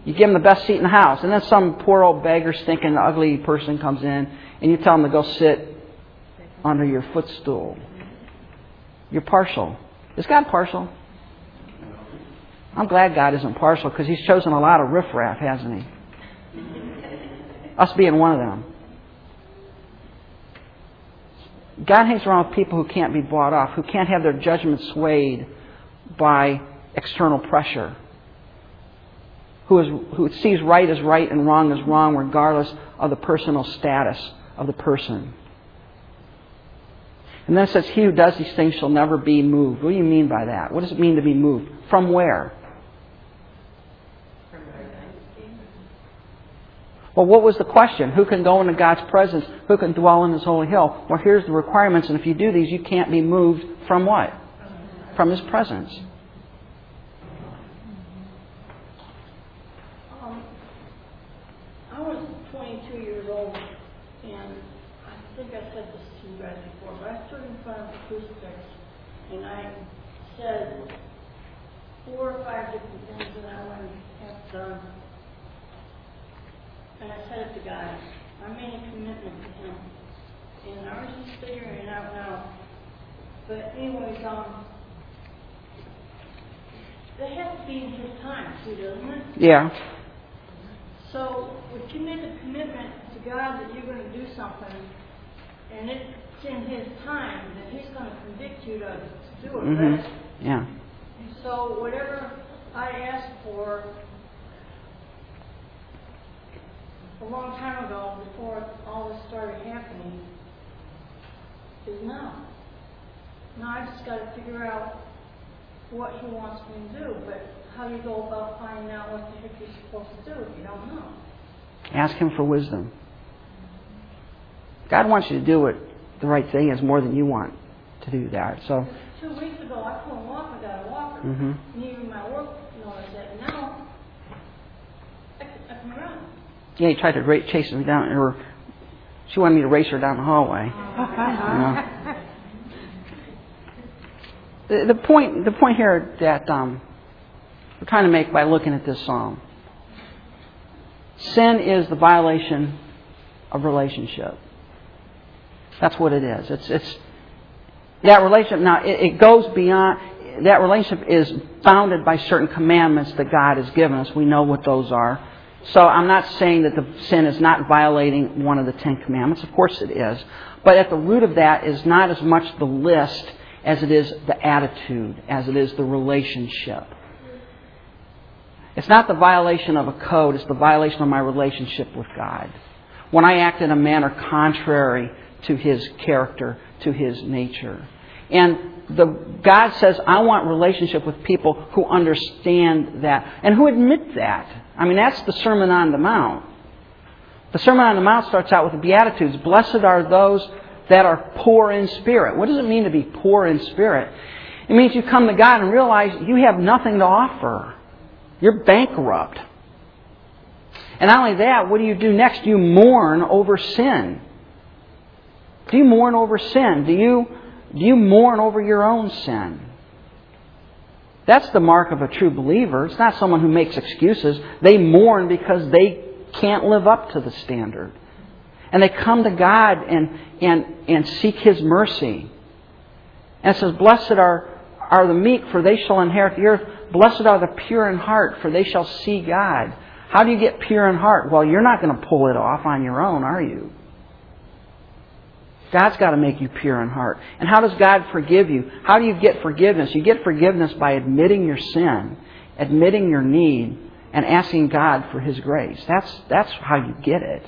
You give him the best seat in the house. And then some poor old beggar, stinking, ugly person comes in, and you tell him to go sit under your footstool. You're partial. Is God partial? I'm glad God isn't partial because He's chosen a lot of riffraff, hasn't He? Us being one of them. God hangs around with people who can't be bought off, who can't have their judgment swayed by external pressure, who, is, who sees right as right and wrong as wrong, regardless of the personal status of the person. And then it says, He who does these things shall never be moved. What do you mean by that? What does it mean to be moved? From where? Well, what was the question? Who can go into God's presence? Who can dwell in His holy hill? Well, here's the requirements, and if you do these, you can't be moved from what? From His presence. Um, I was 22 years old, and I think I said this to you guys before, but I stood in front of the crucifix, and I said four or five different things that I want to have done. And I said it to God. I made a commitment to Him. And I was just figuring it out now. But anyways, um, that has to be in His time too, doesn't it? Yeah. So, if you make a commitment to God that you're going to do something, and it's in His time, then He's going to convict you to, to do it, mm-hmm. right? Yeah. So, whatever I asked for a long time ago, before all this started happening, is now. Now I just got to figure out what He wants me to do, but how you go about finding out what the heck you're supposed to do if you don't know. Ask Him for wisdom. God wants you to do what the right thing is more than you want to do that. So, Two weeks ago, I couldn't walk without a walker. hmm And even my work noticed that. Now, I can, I can run. yeah, he tried to ra- chase me down, or she wanted me to race her down the hallway. You know? The, the point, the point here that um, we're trying to make by looking at this psalm, sin is the violation of relationship. That's what it is. It's it's that relationship. Now it, it goes beyond. That relationship is bounded by certain commandments that God has given us. We know what those are. So I'm not saying that the sin is not violating one of the Ten Commandments. Of course it is. But at the root of that is not as much the list as it is the attitude, as it is the relationship. It's not the violation of a code, it's the violation of my relationship with God. When I act in a manner contrary to His character, to His nature. And the, God says, I want relationship with people who understand that and who admit that. I mean, that's the Sermon on the Mount. The Sermon on the Mount starts out with the Beatitudes. Blessed are those that are poor in spirit. What does it mean to be poor in spirit? It means you come to God and realize you have nothing to offer. You're bankrupt. And not only that, what do you do next? You mourn over sin. Do you mourn over sin? Do you, do you mourn over your own sin? That's the mark of a true believer. It's not someone who makes excuses. They mourn because they can't live up to the standard. And they come to God and, and, and seek His mercy. And it says, Blessed are, are the meek, for they shall inherit the earth. Blessed are the pure in heart, for they shall see God. How do you get pure in heart? Well, you're not going to pull it off on your own, are you? God's got to make you pure in heart. And how does God forgive you? How do you get forgiveness? You get forgiveness by admitting your sin, admitting your need, and asking God for His grace. That's, that's how you get it.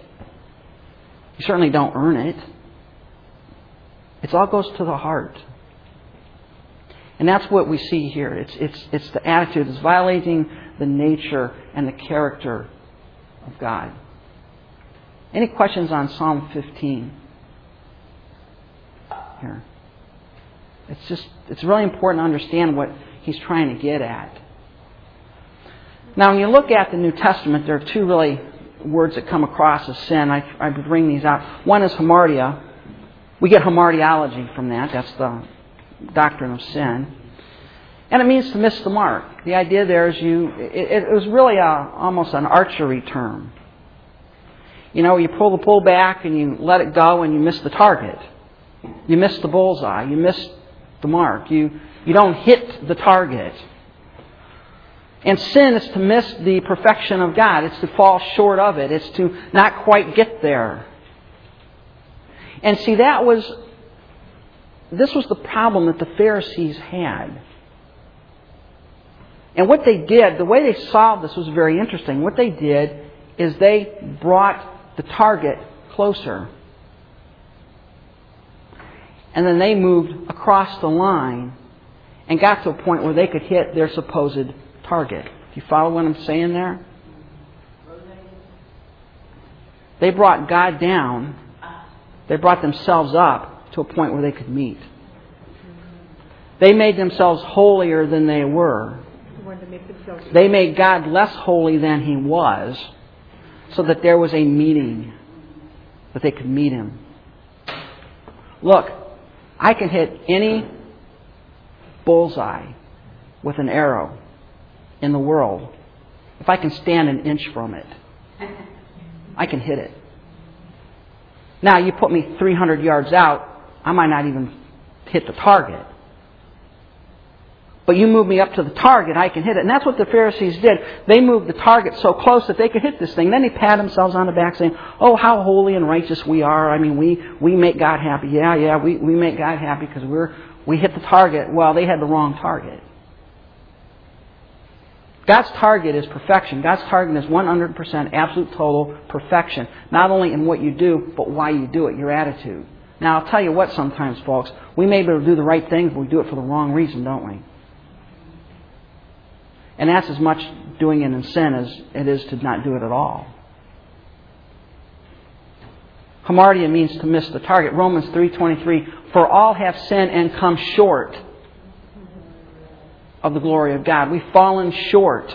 You certainly don't earn it. It all goes to the heart. And that's what we see here. It's, it's, it's the attitude. It's violating the nature and the character of God. Any questions on Psalm 15? It's just, it's really important to understand what he's trying to get at. Now, when you look at the New Testament, there are two really words that come across as sin. I, I bring these out. One is hamartia. We get hamartiology from that. That's the doctrine of sin. And it means to miss the mark. The idea there is you, it, it was really a, almost an archery term. You know, you pull the pull back and you let it go and you miss the target. You miss the bullseye. You miss the mark. You, you don't hit the target. And sin is to miss the perfection of God. It's to fall short of it. It's to not quite get there. And see, that was, this was the problem that the Pharisees had. And what they did, the way they solved this was very interesting. What they did is they brought the target closer. And then they moved across the line and got to a point where they could hit their supposed target. Do you follow what I'm saying there? They brought God down. They brought themselves up to a point where they could meet. They made themselves holier than they were. They made God less holy than He was so that there was a meeting, that they could meet Him. Look, I can hit any bullseye with an arrow in the world if I can stand an inch from it. [laughs] I can hit it. Now, you put me 300 yards out, I might not even hit the target. But you move me up to the target, I can hit it. And that's what the Pharisees did. They moved the target so close that they could hit this thing. Then they pat themselves on the back saying, Oh, how holy and righteous we are. I mean, we, we make God happy. Yeah, yeah, we, we make God happy because we're, we hit the target. Well, they had the wrong target. God's target is perfection. God's target is 100% absolute total perfection. Not only in what you do, but why you do it, your attitude. Now, I'll tell you what sometimes, folks, we may be able to do the right things, but we do it for the wrong reason, don't we? And that's as much doing it in sin as it is to not do it at all. Hamartia means to miss the target. Romans 3.23, For all have sinned and come short of the glory of God. We've fallen short.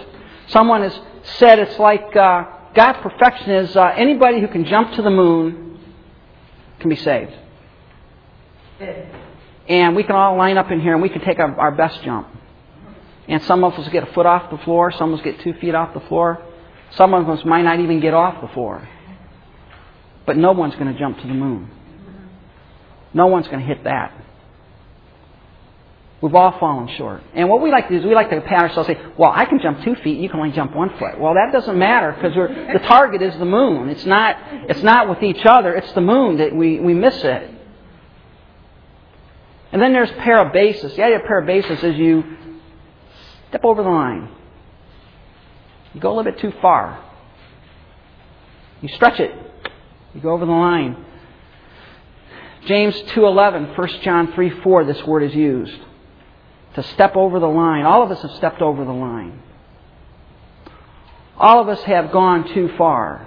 Someone has said it's like uh, God's perfection is uh, anybody who can jump to the moon can be saved. And we can all line up in here and we can take our, our best jump. And some of us get a foot off the floor, some of us get two feet off the floor, some of us might not even get off the floor. But no one's going to jump to the moon. No one's going to hit that. We've all fallen short. And what we like to do is we like to pat ourselves and say, well, I can jump two feet, you can only jump one foot. Well, that doesn't matter because the target is the moon. It's not, it's not with each other, it's the moon that we, we miss it. And then there's parabasis. The idea of parabasis is you Step over the line. You go a little bit too far. You stretch it. You go over the line. James 2:11, 1 John 3:4 this word is used. To step over the line. All of us have stepped over the line. All of us have gone too far.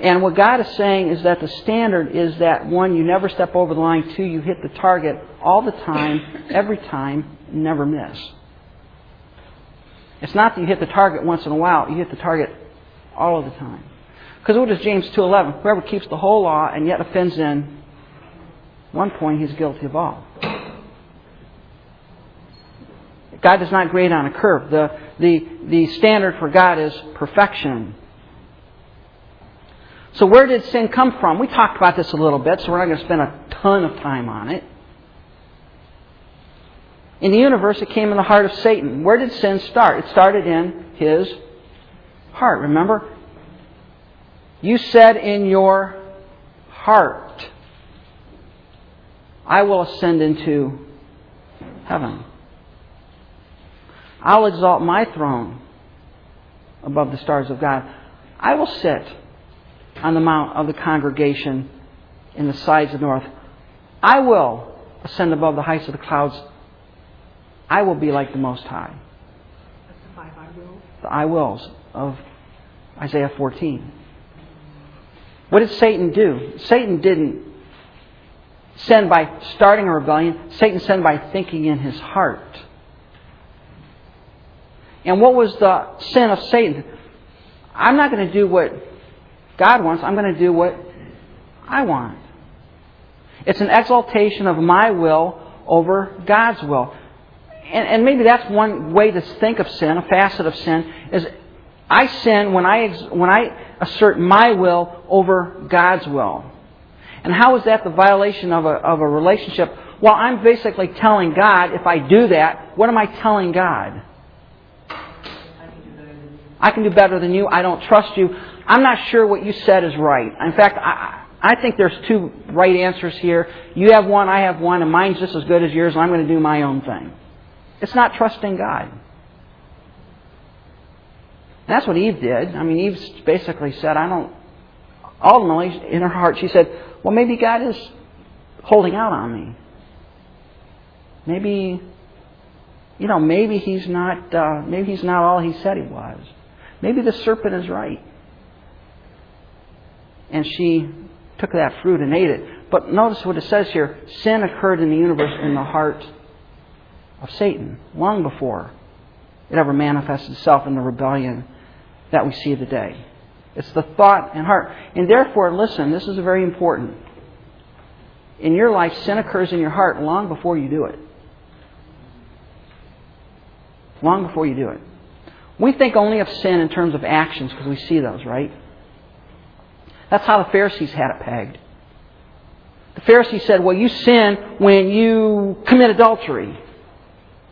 And what God is saying is that the standard is that one, you never step over the line, two, you hit the target all the time, every time, never miss. It's not that you hit the target once in a while, you hit the target all of the time. Because what does James 2.11? Whoever keeps the whole law and yet offends in one point, he's guilty of all. God does not grade on a curve. The, the, the standard for God is perfection. So where did sin come from? We talked about this a little bit, so we're not going to spend a ton of time on it. In the universe, it came in the heart of Satan. Where did sin start? It started in his heart. Remember? You said in your heart, I will ascend into heaven. I'll exalt my throne above the stars of God. I will sit on the mount of the congregation in the sides of the north. I will ascend above the heights of the clouds. I will be like the Most High. That's the five I wills. The I wills of Isaiah 14. What did Satan do? Satan didn't sin by starting a rebellion. Satan sinned by thinking in his heart. And what was the sin of Satan? I'm not going to do what God wants, I'm going to do what I want. It's an exaltation of my will over God's will. And, and maybe that's one way to think of sin, a facet of sin, is I sin when I, when I assert my will over God's will. And how is that the violation of a, of a relationship? Well, I'm basically telling God, if I do that, what am I telling God? I can do better than you. I don't trust you. I'm not sure what you said is right. In fact, I, I think there's two right answers here. You have one, I have one, and mine's just as good as yours, and I'm going to do my own thing. It's not trusting God. That's what Eve did. I mean, Eve basically said, I don't. Ultimately, in her heart, she said, Well, maybe God is holding out on me. Maybe, you know, maybe he's not. Uh, maybe he's not all he said he was. Maybe the serpent is right. And she took that fruit and ate it. But notice what it says here: sin occurred in the universe in the heart of Satan long before it ever manifested itself in the rebellion that we see today. It's the thought and heart. And therefore, listen, this is very important. In your life, sin occurs in your heart long before you do it. Long before you do it. We think only of sin in terms of actions because we see those, right? That's how the Pharisees had it pegged. The Pharisees said, well, you sin when you commit adultery.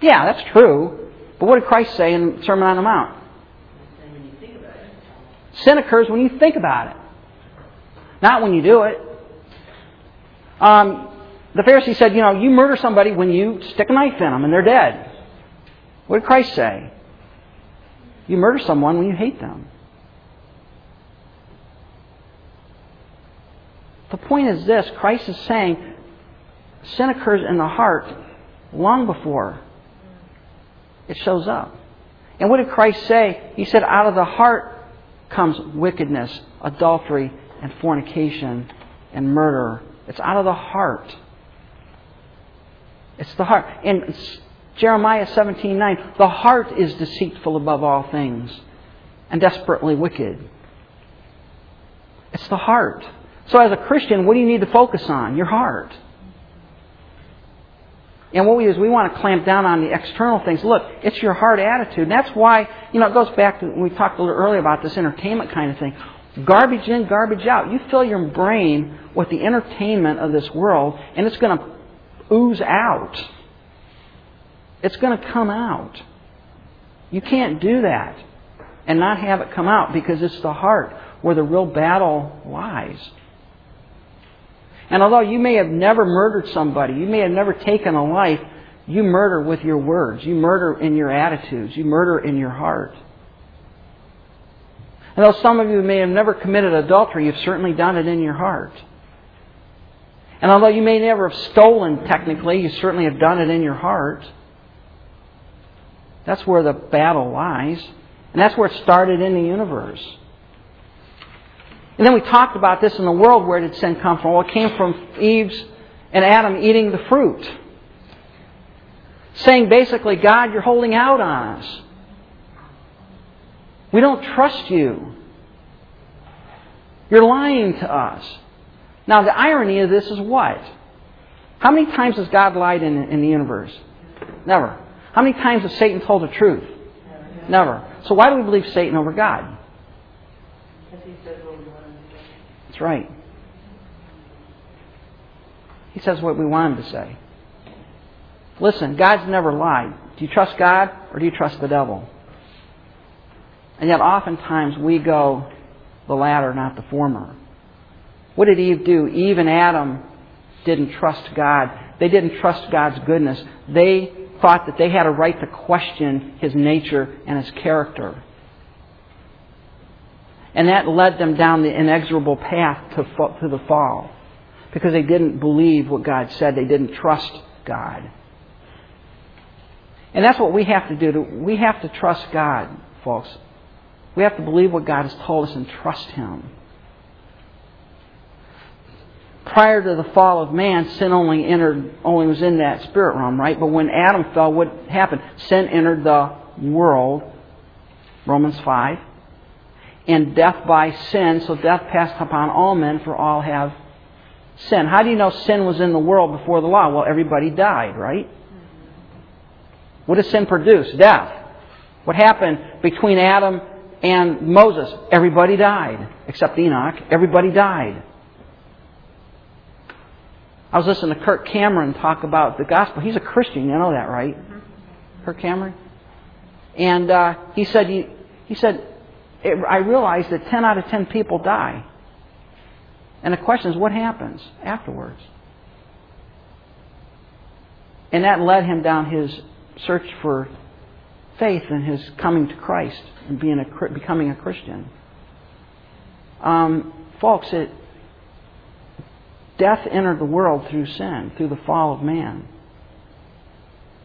Yeah, that's true. But what did Christ say in the Sermon on the Mount? Sin occurs when you think about it, not when you do it. Um, the Pharisee said, you know, you murder somebody when you stick a knife in them and they're dead. What did Christ say? You murder someone when you hate them. The point is this Christ is saying sin occurs in the heart long before it shows up. And what did Christ say? He said, out of the heart comes wickedness, adultery, and fornication, and murder. It's out of the heart. It's the heart. In Jeremiah 17:9, the heart is deceitful above all things and desperately wicked. It's the heart. So as a Christian, what do you need to focus on? Your heart. And what we do is we want to clamp down on the external things. Look, it's your heart attitude. That's why, you know, it goes back to, we talked a little earlier about this entertainment kind of thing. Garbage in, garbage out. You fill your brain with the entertainment of this world, and it's going to ooze out. It's going to come out. You can't do that and not have it come out because it's the heart where the real battle lies. And although you may have never murdered somebody, you may have never taken a life, you murder with your words. You murder in your attitudes. You murder in your heart. And though some of you may have never committed adultery, you've certainly done it in your heart. And although you may never have stolen technically, you certainly have done it in your heart. That's where the battle lies. And that's where it started in the universe. And then we talked about this in the world. Where did sin come from? Well, it came from Eve's and Adam eating the fruit. Saying basically, God, you're holding out on us. We don't trust you. You're lying to us. Now, the irony of this is what? How many times has God lied in, in the universe? Never. How many times has Satan told the truth? Never. So why do we believe Satan over God? That's right. He says what we want him to say. Listen, God's never lied. Do you trust God or do you trust the devil? And yet, oftentimes, we go the latter, not the former. What did Eve do? Eve and Adam didn't trust God. They didn't trust God's goodness. They thought that they had a right to question His nature and His character. And that led them down the inexorable path to, to the fall. Because they didn't believe what God said. They didn't trust God. And that's what we have to do. We have to trust God, folks. We have to believe what God has told us and trust Him. Prior to the fall of man, sin only entered, only was in that spirit realm, right? But when Adam fell, what happened? Sin entered the world. Romans 5 and death by sin, so death passed upon all men, for all have sin. How do you know sin was in the world before the law? Well, everybody died, right? What does sin produce? Death. What happened between Adam and Moses? Everybody died, except Enoch. Everybody died. I was listening to Kirk Cameron talk about the gospel. He's a Christian, you know that, right? Kirk Cameron? And uh, he said, he, he said, I realized that 10 out of 10 people die. And the question is, what happens afterwards? And that led him down his search for faith and his coming to Christ and being a, becoming a Christian. Um, folks, it, death entered the world through sin, through the fall of man.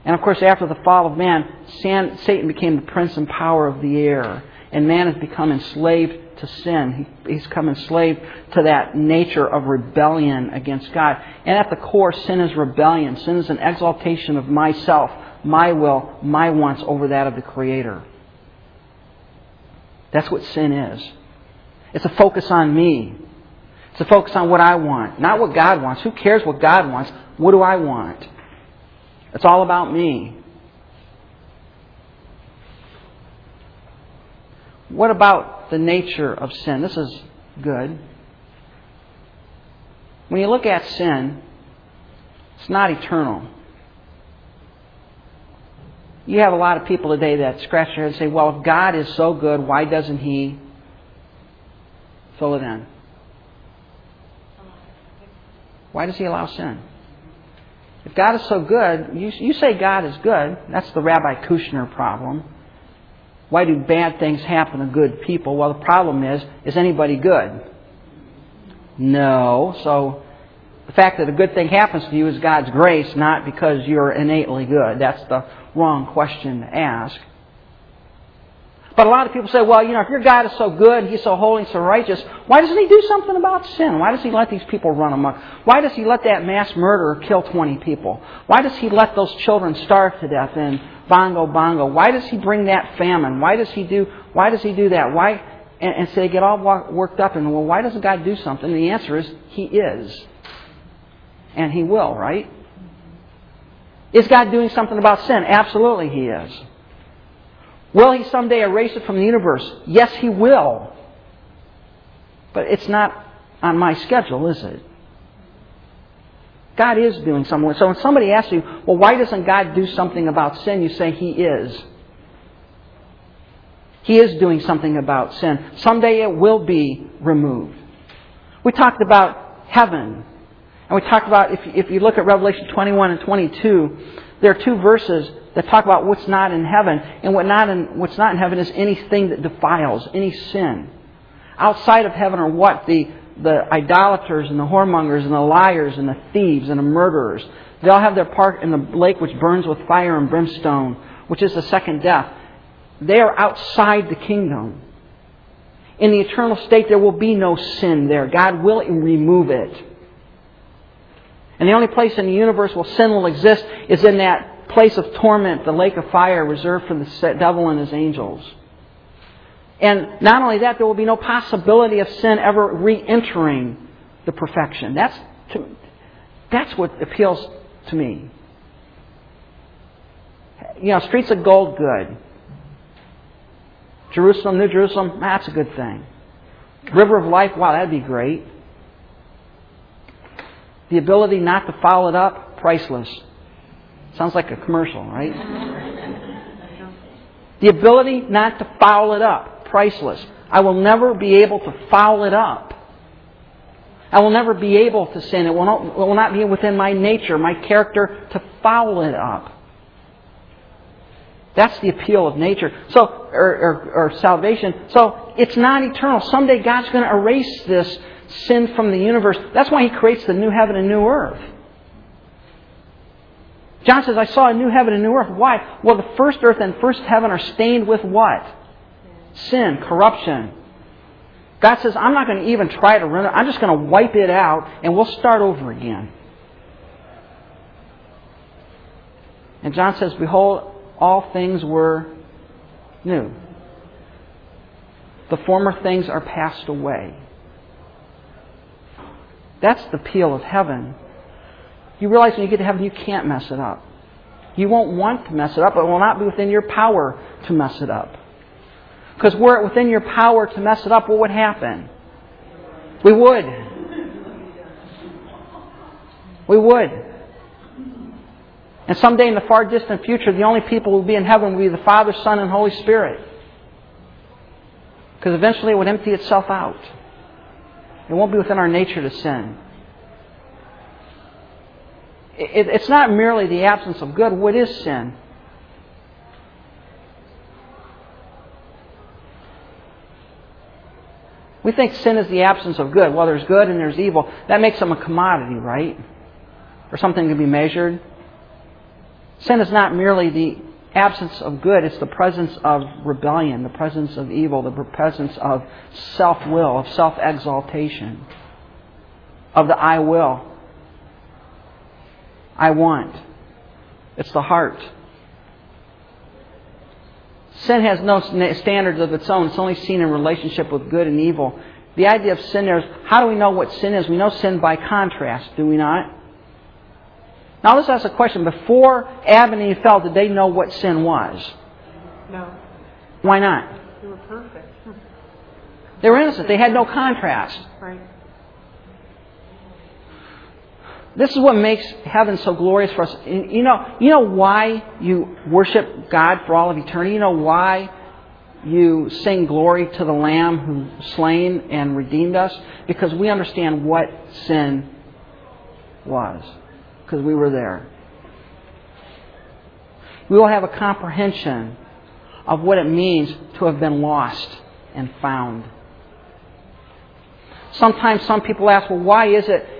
And of course, after the fall of man, Satan became the prince and power of the air. And man has become enslaved to sin. he's become enslaved to that nature of rebellion against God. And at the core, sin is rebellion. Sin is an exaltation of myself, my will, my wants over that of the Creator. That's what sin is. It's a focus on me. It's a focus on what I want, not what God wants. Who cares what God wants? What do I want? It's all about me. What about the nature of sin? This is good. When you look at sin, it's not eternal. You have a lot of people today that scratch their head and say, well, if God is so good, why doesn't He fill it in? Why does He allow sin? If God is so good, you, you say God is good. That's the Rabbi Kushner problem. Why do bad things happen to good people? Well, the problem is, is anybody good? No. So the fact that a good thing happens to you is God's grace, not because you're innately good. That's the wrong question to ask. But a lot of people say, well, you know, if your God is so good, and He's so holy and so righteous, why doesn't He do something about sin? Why does He let these people run amok? Why does He let that mass murderer kill 20 people? Why does He let those children starve to death in Bongo Bongo? Why does He bring that famine? Why does He do, why does He do that? Why, and, and so they get all worked up and, well, why doesn't God do something? And the answer is, He is. And He will, right? Is God doing something about sin? Absolutely He is. Will he someday erase it from the universe? Yes, he will. But it's not on my schedule, is it? God is doing something. So when somebody asks you, well, why doesn't God do something about sin? You say, He is. He is doing something about sin. Someday it will be removed. We talked about heaven. And we talked about, if, you look at Revelation 21 and 22, there are two verses that talk about what's not in heaven. And what not in, what's not in heaven is anything that defiles, any sin. Outside of heaven are what? The, the idolaters and the whoremongers and the liars and the thieves and the murderers. They all have their part in the lake which burns with fire and brimstone, which is the second death. They are outside the kingdom. In the eternal state, there will be no sin there. God will remove it. And the only place in the universe where sin will exist is in that place of torment, the lake of fire reserved for the devil and his angels. And not only that, there will be no possibility of sin ever re entering the perfection. That's, to, that's what appeals to me. You know, streets of gold, good. Jerusalem, New Jerusalem, that's a good thing. River of life, wow, that'd be great. The ability not to foul it up, priceless. Sounds like a commercial, right? The ability not to foul it up, priceless. I will never be able to foul it up. I will never be able to sin. It will not, it will not be within my nature, my character, to foul it up. That's the appeal of nature. So, or, or, or salvation. So, it's not eternal. Someday God's going to erase this sin from the universe. That's why He creates the new heaven and new earth. John says, I saw a new heaven and a new earth. Why? Well, the first earth and first heaven are stained with what? Sin, corruption. God says, I'm not going to even try to run it. I'm just going to wipe it out and we'll start over again. And John says, Behold, all things were new. The former things are passed away. That's the appeal of heaven. You realize when you get to heaven, you can't mess it up. You won't want to mess it up, but it will not be within your power to mess it up. Because were it within your power to mess it up, what would happen? We would. We would. And someday in the far distant future, the only people who will be in heaven will be the Father, Son, and Holy Spirit. Because eventually it would empty itself out. It won't be within our nature to sin. It's not merely the absence of good. What is sin? We think sin is the absence of good. Well, there's good and there's evil. That makes them a commodity, right? Or something to be measured. Sin is not merely the absence of good, it's the presence of rebellion, the presence of evil, the presence of self will, of self exaltation, of the I will. I want. It's the heart. Sin has no standards of its own. It's only seen in relationship with good and evil. The idea of sin there is how do we know what sin is? We know sin by contrast, do we not? Now let's ask a question. Before Adam and Eve fell, did they know what sin was? No. Why not? They were perfect. They were innocent. They had no contrast. Right. This is what makes heaven so glorious for us. You know, you know why you worship God for all of eternity? You know why you sing glory to the Lamb who slain and redeemed us? Because we understand what sin was because we were there. We will have a comprehension of what it means to have been lost and found. Sometimes some people ask, well, why is it?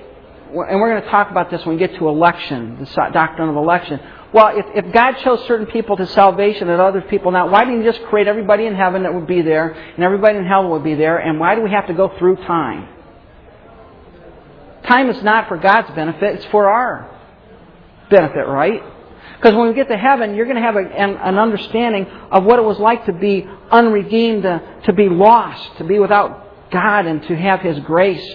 And we're going to talk about this when we get to election, the doctrine of election. Well, if, if God chose certain people to salvation and other people not, why didn't He just create everybody in heaven that would be there and everybody in hell would be there? And why do we have to go through time? Time is not for God's benefit, it's for our benefit, right? Because when we get to heaven, you're going to have a, an, an, understanding of what it was like to be unredeemed, to, to be lost, to be without God, and to have His grace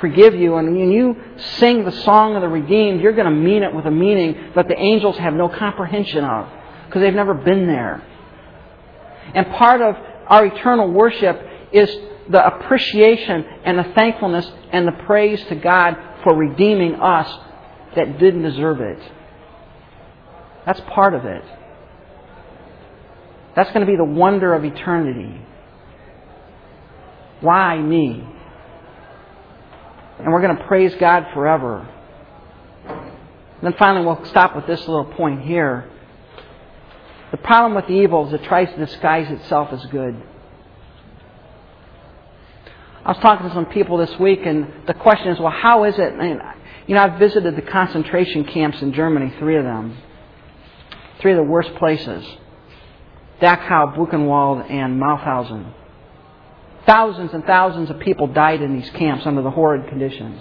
forgive you. And when you sing the song of the redeemed, you're going to mean it with a meaning that the angels have no comprehension of because they've never been there. And part of our eternal worship is the appreciation and the thankfulness and the praise to God for redeeming us that didn't deserve it. That's part of it. That's going to be the wonder of eternity. Why me? And we're going to praise God forever. And then finally, we'll stop with this little point here. The problem with evil is it tries to disguise itself as good. I was talking to some people this week, and the question is, well, how is it? And you know, I've visited the concentration camps in Germany, three of them. Three of the worst places Dachau, Buchenwald, and Mauthausen. Thousands and thousands of people died in these camps under the horrid conditions.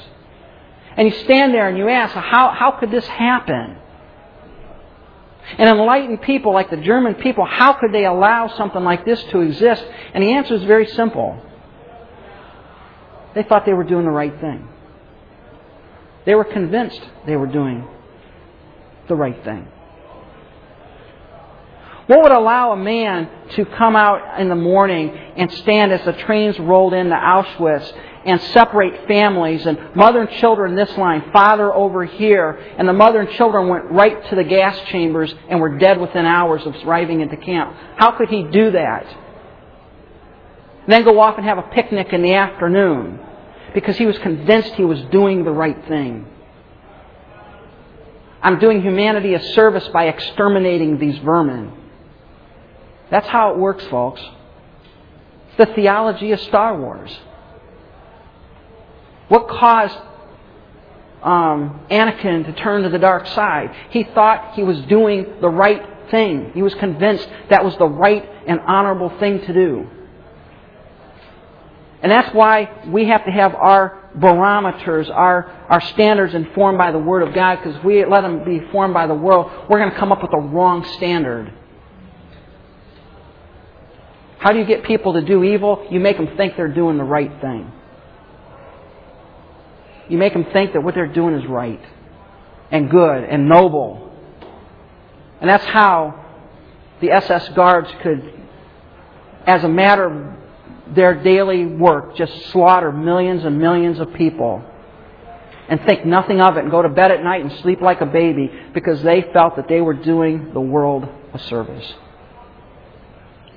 And you stand there and you ask, how, how could this happen? And enlightened people like the German people, how could they allow something like this to exist? And the answer is very simple. They thought they were doing the right thing. They were convinced they were doing the right thing. What would allow a man to come out in the morning and stand as the trains rolled into Auschwitz and separate families and mother and children this line, father over here, and the mother and children went right to the gas chambers and were dead within hours of arriving the camp? How could he do that? then go off and have a picnic in the afternoon because he was convinced he was doing the right thing. I'm doing humanity a service by exterminating these vermin. That's how it works, folks. It's the theology of Star Wars. What caused um, Anakin to turn to the dark side? He thought he was doing the right thing. He was convinced that was the right and honorable thing to do. And that's why we have to have our barometers, our, our standards informed by the Word of God, because if we let them be formed by the world, we're going to come up with the wrong standard. How do you get people to do evil? You make them think they're doing the right thing. You make them think that what they're doing is right and good and noble. And that's how the SS guards could, as a matter of their daily work, just slaughter millions and millions of people and think nothing of it and go to bed at night and sleep like a baby because they felt that they were doing the world a service.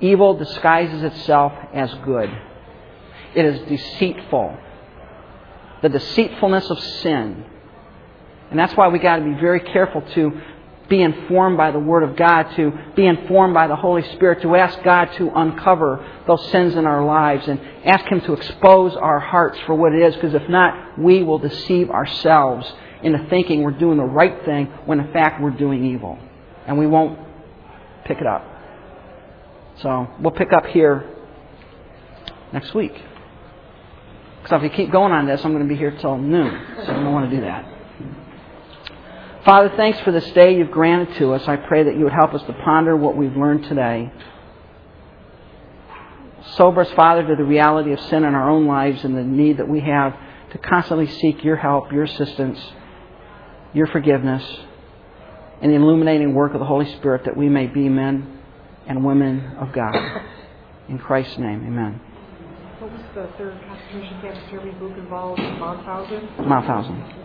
Evil disguises itself as good. It is deceitful. The deceitfulness of sin. And that's why we got to be very careful to be informed by the Word of God, to be informed by the Holy Spirit, to ask God to uncover those sins in our lives and ask Him to expose our hearts for what it is, because if not, we will deceive ourselves into thinking we're doing the right thing when in fact we're doing evil. And we won't pick it up. So we'll pick up here next week. Because if we keep going on this, I'm going to be here till noon. So I don't want to do that. Father, thanks for this day you've granted to us. I pray that you would help us to ponder what we've learned today. Sober us, Father, to the reality of sin in our own lives and the need that we have to constantly seek your help, your assistance, your forgiveness, and the illuminating work of the Holy Spirit that we may be men and women of God. In Christ's name, amen. What was the third concentration camp serving book involved? Mauthausen? Mauthausen.